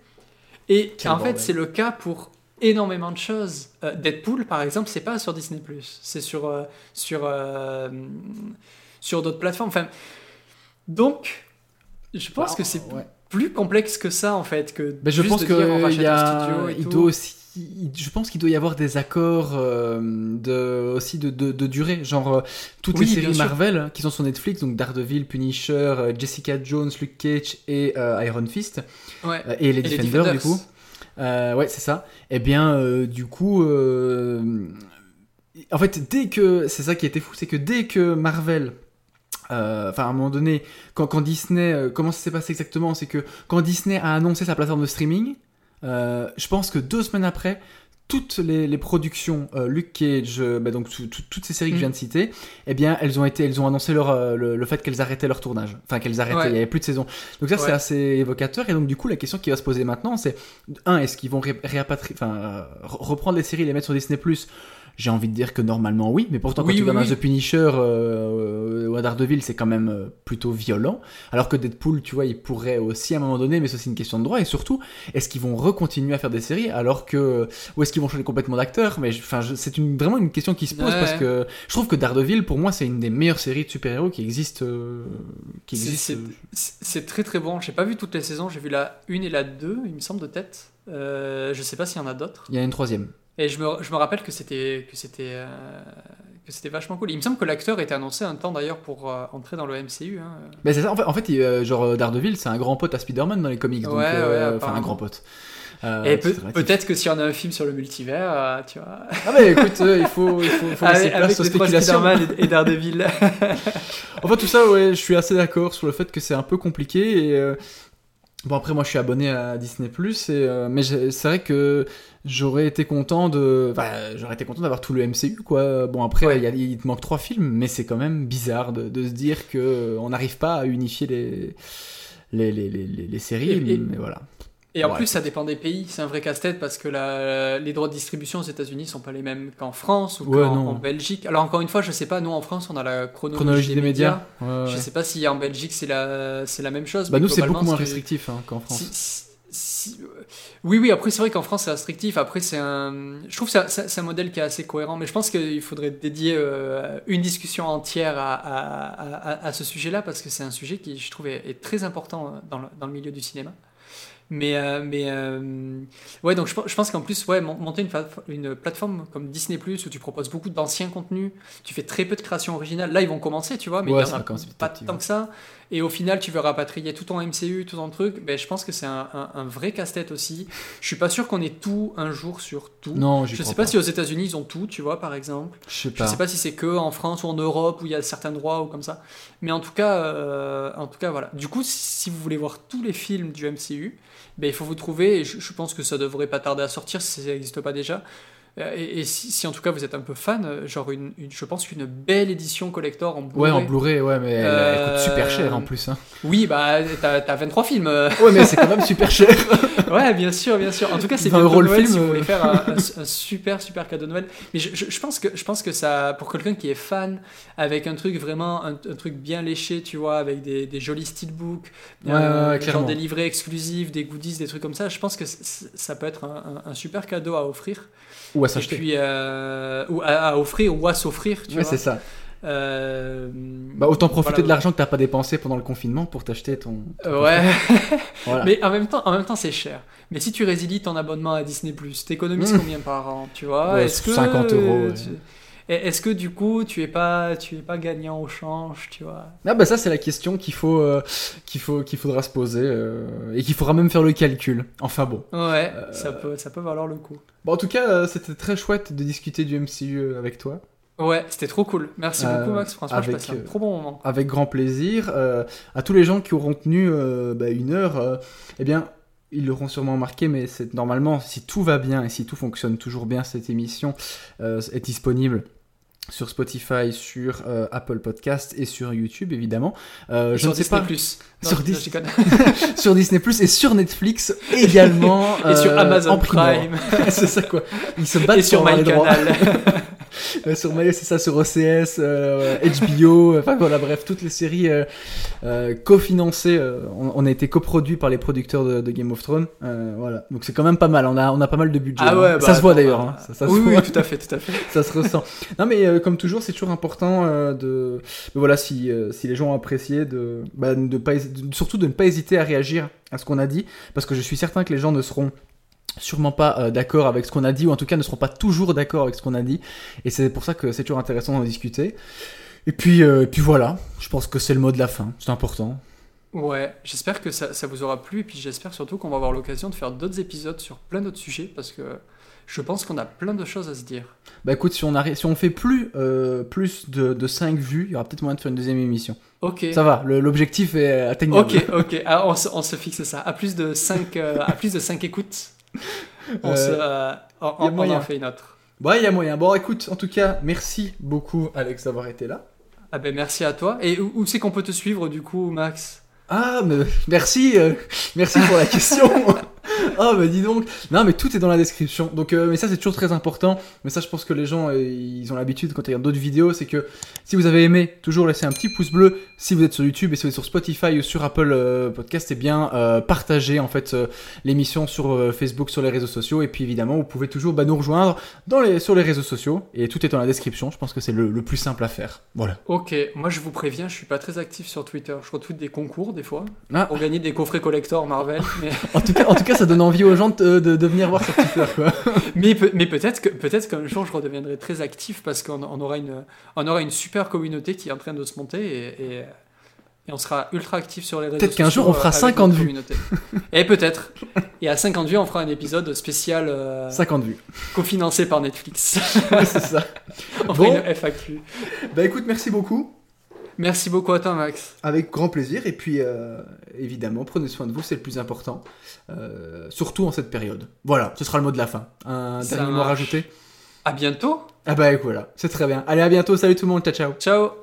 Et Quel en fait, c'est le cas pour énormément de choses. Euh, Deadpool, par exemple, c'est pas sur Disney+. C'est sur, euh, sur, sur d'autres plateformes. Enfin, donc, je pense Bah, que c'est ouais. Plus complexe que ça en fait que Ben, je juste pense de que dire, on y a- il doit aussi, je pense qu'il doit y avoir des accords euh, de aussi de, de, de durée, genre euh, toutes Oui, les bien séries. Marvel hein, qui sont sur Netflix, donc Daredevil, Punisher, euh, Jessica Jones, Luke Cage et Iron Fist Ouais. et les Et les Defenders, du Defenders. coup. Ouais, c'est ça. Et bien, euh, du coup, en fait, dès que c'est ça qui était fou, c'est que dès que Marvel enfin à un moment donné, quand, quand Disney, euh, comment ça s'est passé exactement? C'est que quand Disney a annoncé sa plateforme de streaming, euh, je pense que deux semaines après, toutes les, les productions, euh, Luke Cage, euh, bah, donc tout- tout- toutes ces séries que je viens de citer, eh bien elles ont été, elles ont annoncé leur, euh, le, le fait qu'elles arrêtaient leur tournage, enfin qu'elles arrêtaient, Ouais. il n'y avait plus de saison. Donc ça c'est assez évocateur. Et donc du coup la question qui va se poser maintenant c'est un, est-ce qu'ils vont ré- réapatrier, enfin euh, re- reprendre les séries et les mettre sur Disney j'ai envie de dire que normalement oui, mais pourtant quand Oui, tu oui, vas dans. The Punisher euh, ou à Daredevil, c'est quand même euh, plutôt violent. Alors que Deadpool, tu vois, il pourrait aussi à un moment donné, mais c'est une question de droit. Et surtout, est-ce qu'ils vont recontinuer à faire des séries alors que ou est-ce qu'ils vont changer complètement d'acteur? Mais enfin, c'est une, vraiment une question qui se pose Ouais. parce que je trouve que Daredevil, pour moi, c'est une des meilleures séries de super-héros qui existent. euh, qui C'est- existent. c'est- très très bon. J'ai pas vu toutes les saisons, j'ai vu la 1 et la 2, il me semble, de tête. Euh, je sais pas s'il y en a d'autres. Il y a une troisième. Et je me, je me rappelle que c'était que c'était euh, que c'était vachement cool. Il me semble que l'acteur était annoncé un temps d'ailleurs pour euh, entrer dans le MCU. hein. Mais c'est ça, en fait, en fait il- euh, genre Daredevil, c'est un grand pote à Spider-Man dans les comics. Ouais, ouais, enfin, un grand pote. Euh, Et peut- peut-être que s'il y en a un film sur le multivers, euh, tu vois, Ah mais écoute, euh, il faut, il faut, il faut laisser avec, place avec aux spéculations. Spider-Man et, et Daredevil. Enfin tout ça, ouais, je suis assez d'accord sur le fait que c'est un peu compliqué. Et, Bon après moi je suis abonné à Disney Plus, et, euh, mais c'est vrai que j'aurais été content de, enfin, j'aurais été content d'avoir tout le MCU quoi. Bon après Ouais. il, y a- il te manque trois films, mais c'est quand même bizarre de, de se dire que on n'arrive pas à unifier les les, les, les, les- les séries. Et- et- mais voilà. Et en Ouais, plus, ça dépend des pays. C'est un vrai casse-tête parce que la- les droits de distribution aux États-Unis sont pas les mêmes qu'en France ou Ouais, qu'en Belgique. Alors encore une fois, je sais pas. Nous en France, on a la chronologie, Chronologie des médias. Ouais, Je sais pas si en Belgique c'est la c'est la même chose. Bah nous c'est beaucoup moins restrictif hein, qu'en France. si- si- si- euh, oui, oui. Après, c'est vrai qu'en France c'est restrictif. Après, c'est un. Je trouve que c'est- un modèle qui est assez cohérent. Mais je pense qu'il faudrait dédier euh, une discussion entière à, à, à- à ce sujet-là parce que c'est un sujet qui, je trouve, est, est très important dans le, dans le milieu du cinéma. Mais, euh, mais euh, ouais, donc je, pense- je pense qu'en plus, ouais, mon- monter une, plateforme comme Disney Plus où tu proposes beaucoup d'anciens contenus, tu fais très peu de créations originales. Là, ils vont commencer, tu vois, mais Ouais, il y en a pas tant que ça. Et au final, tu veux rapatrier tout ton MCU, tout ton truc. Ben, je pense que c'est un, un- un vrai casse-tête aussi. Je suis pas sûr qu'on ait tout un jour sur tout. Non, je sais pas, si aux États-Unis ils ont tout, tu vois, par exemple. Je sais Je pas. sais pas si c'est que en France ou en Europe où il y a certains droits ou comme ça. Mais en tout cas, euh, en tout cas voilà. Du coup, si vous voulez voir tous les films du MCU, ben, il faut vous trouver, et je, je pense que ça devrait pas tarder à sortir si ça n'existe pas déjà. Euh, Et, et si, si en tout cas vous êtes un peu fan, euh, genre une, une- je pense qu'une belle édition collector en Ouais, Blu-ray. en Blu-ray, ouais, mais elle, elle coûte Euh, super cher en plus. Hein. Oui, bah t'as as 23 films. Ouais, mais c'est quand même super cher. Ouais, bien sûr, bien sûr. En tout cas, c'est 20 bientôt euros le film, si vous voulez faire un, un- un super, super cadeau de Noël. Mais je, je- je pense que, je pense que ça, pour quelqu'un qui est fan, avec un truc vraiment, un, un truc bien léché, tu vois, avec des, des jolis steelbooks, Ouais, ouais, ouais, genre des livrets exclusifs, des goodies, des trucs comme ça, je pense que ça peut être un super cadeau à offrir. Ou à Et s'acheter. puis, euh, ou à, à offrir ou à s'offrir, tu Ouais, vois. c'est ça. Euh, Bah, autant profiter voilà. de l'argent que t'as pas dépensé pendant le confinement pour t'acheter ton. ton Ouais. Voilà. Mais en même temps, en même temps, c'est cher. Mais si tu résilies ton abonnement à Disney+, t'économises Mmh. combien par an, tu vois? Ouais, Est-ce que 50 euros, ouais. tu- Et Est-ce que du coup, tu es pas, tu es pas gagnant au change, tu vois? Ah bah ça c'est la question qu'il faut euh, qu'il faut qu'il faudra se poser euh, et qu'il faudra même faire le calcul. Enfin bon. Ouais, Euh, ça peut, ça peut valoir le coup. Bon en tout cas c'était très chouette de discuter du MCU avec toi. Ouais, c'était trop cool. Merci Euh, beaucoup, Max. Franchement, je avec, passé un trop bon moment. Avec grand plaisir. Euh, à tous les gens qui auront tenu euh, bah, une heure, eh bien, ils l'auront sûrement marqué, mais c'est normalement, si tout va bien et si tout fonctionne toujours bien, cette émission est disponible sur Spotify, sur euh, Apple Podcast et sur YouTube, évidemment. Euh, je sur ne sais Disney+. pas. Plus. Sur Non, Dis- déconne. sur Disney Plus et sur Netflix également. Et sur euh, Amazon en. Prime. c'est ça quoi. Ils se battent Et sur. Euh, sur Maillot, c'est ça, sur OCS, euh, HBO, enfin voilà, bref, toutes les séries euh, euh, cofinancées, euh, on, on a été coproduits par les producteurs de, de Game of Thrones. Euh, voilà, donc c'est quand même pas mal, on a, on a pas mal de budget. Ah hein. ouais, bah, ça se voit d'ailleurs, bah, hein. ça, ça se oui, voit. oui, tout à fait, tout à fait. ça se ressent. Non mais euh, comme toujours, c'est toujours important euh, de, de- voilà si, euh, si les gens ont apprécié de, bah, de pas de- surtout de ne pas hésiter à réagir à ce qu'on a dit parce que je suis certain que les gens ne seront sûrement pas euh, d'accord avec ce qu'on a dit ou en tout cas ne seront pas toujours d'accord avec ce qu'on a dit et c'est pour ça que c'est toujours intéressant d'en discuter. Et puis euh, et puis voilà, je pense que c'est le mot de la fin, c'est important. Ouais, j'espère que ça, ça vous aura plu et puis j'espère surtout qu'on va avoir l'occasion de faire d'autres épisodes sur plein d'autres sujets parce que je pense qu'on a plein de choses à se dire. Bah écoute, si on arri- si on fait plus euh, plus de, de 5 vues, il y aura peut-être moyen de faire une deuxième émission. Ok. Ça va, l'objectif est atteignable. Ok, ok. Ah, on, se, on se fixe ça. À plus de 5, à plus de 5 écoutes, on, se, euh, on, on moyen. en fait une autre. Bon, il y a moyen. Bon, écoute, en tout cas, merci beaucoup, Alex, d'avoir été là. Ah ben merci à toi. Et où, où c'est qu'on peut te suivre du coup, Max? Ah, mais merci, euh, merci pour la question. Ah, bah dis donc. Non, mais tout est dans la description. Donc, euh, mais ça, c'est toujours très important. Mais ça, je pense que les gens, euh, ils ont l'habitude quand ils regardent d'autres vidéos. C'est que si vous avez aimé, toujours laissez un petit pouce bleu. Si vous êtes sur YouTube et si vous êtes sur Spotify ou sur Apple euh, Podcast, eh bien, euh, partagez en fait l'émission sur Facebook, sur les réseaux sociaux. Et puis, évidemment, vous pouvez toujours bah, nous rejoindre dans les, sur les réseaux sociaux. Et tout est dans la description. Je pense que c'est le, le plus simple à faire. Voilà. Ok, moi je vous préviens, je suis pas très actif sur Twitter. Je retweet des concours des fois Ah. pour gagner des coffrets collector Marvel. Mais, En tout cas, en tout cas, ça donne envie aux gens de, de, de venir voir sur Twitter, quoi. mais, mais peut-être que peut-être qu'un jour je redeviendrai très actif parce qu'on on aura, une, on aura une super communauté qui est en train de se monter et, et, et on sera ultra actif sur les réseaux Peut-être qu'un jour, on fera euh, avec 50 notre vues. Et peut-être. Et à 50 vues, on fera un épisode spécial euh, 50 vues. cofinancé par Netflix. Ouais, c'est ça. on Bon. fera une FAQ. Bah écoute, merci beaucoup. Merci beaucoup à toi, Max. Avec grand plaisir. Et puis, euh, évidemment, prenez soin de vous, c'est le plus important. Euh, surtout en cette période. Voilà, ce sera le mot de la fin. Un Ça dernier mot à marche. rajouter? À bientôt. Ah bah écoute, voilà, c'est très bien. Allez, à bientôt. Salut tout le monde. Ciao, ciao. Ciao.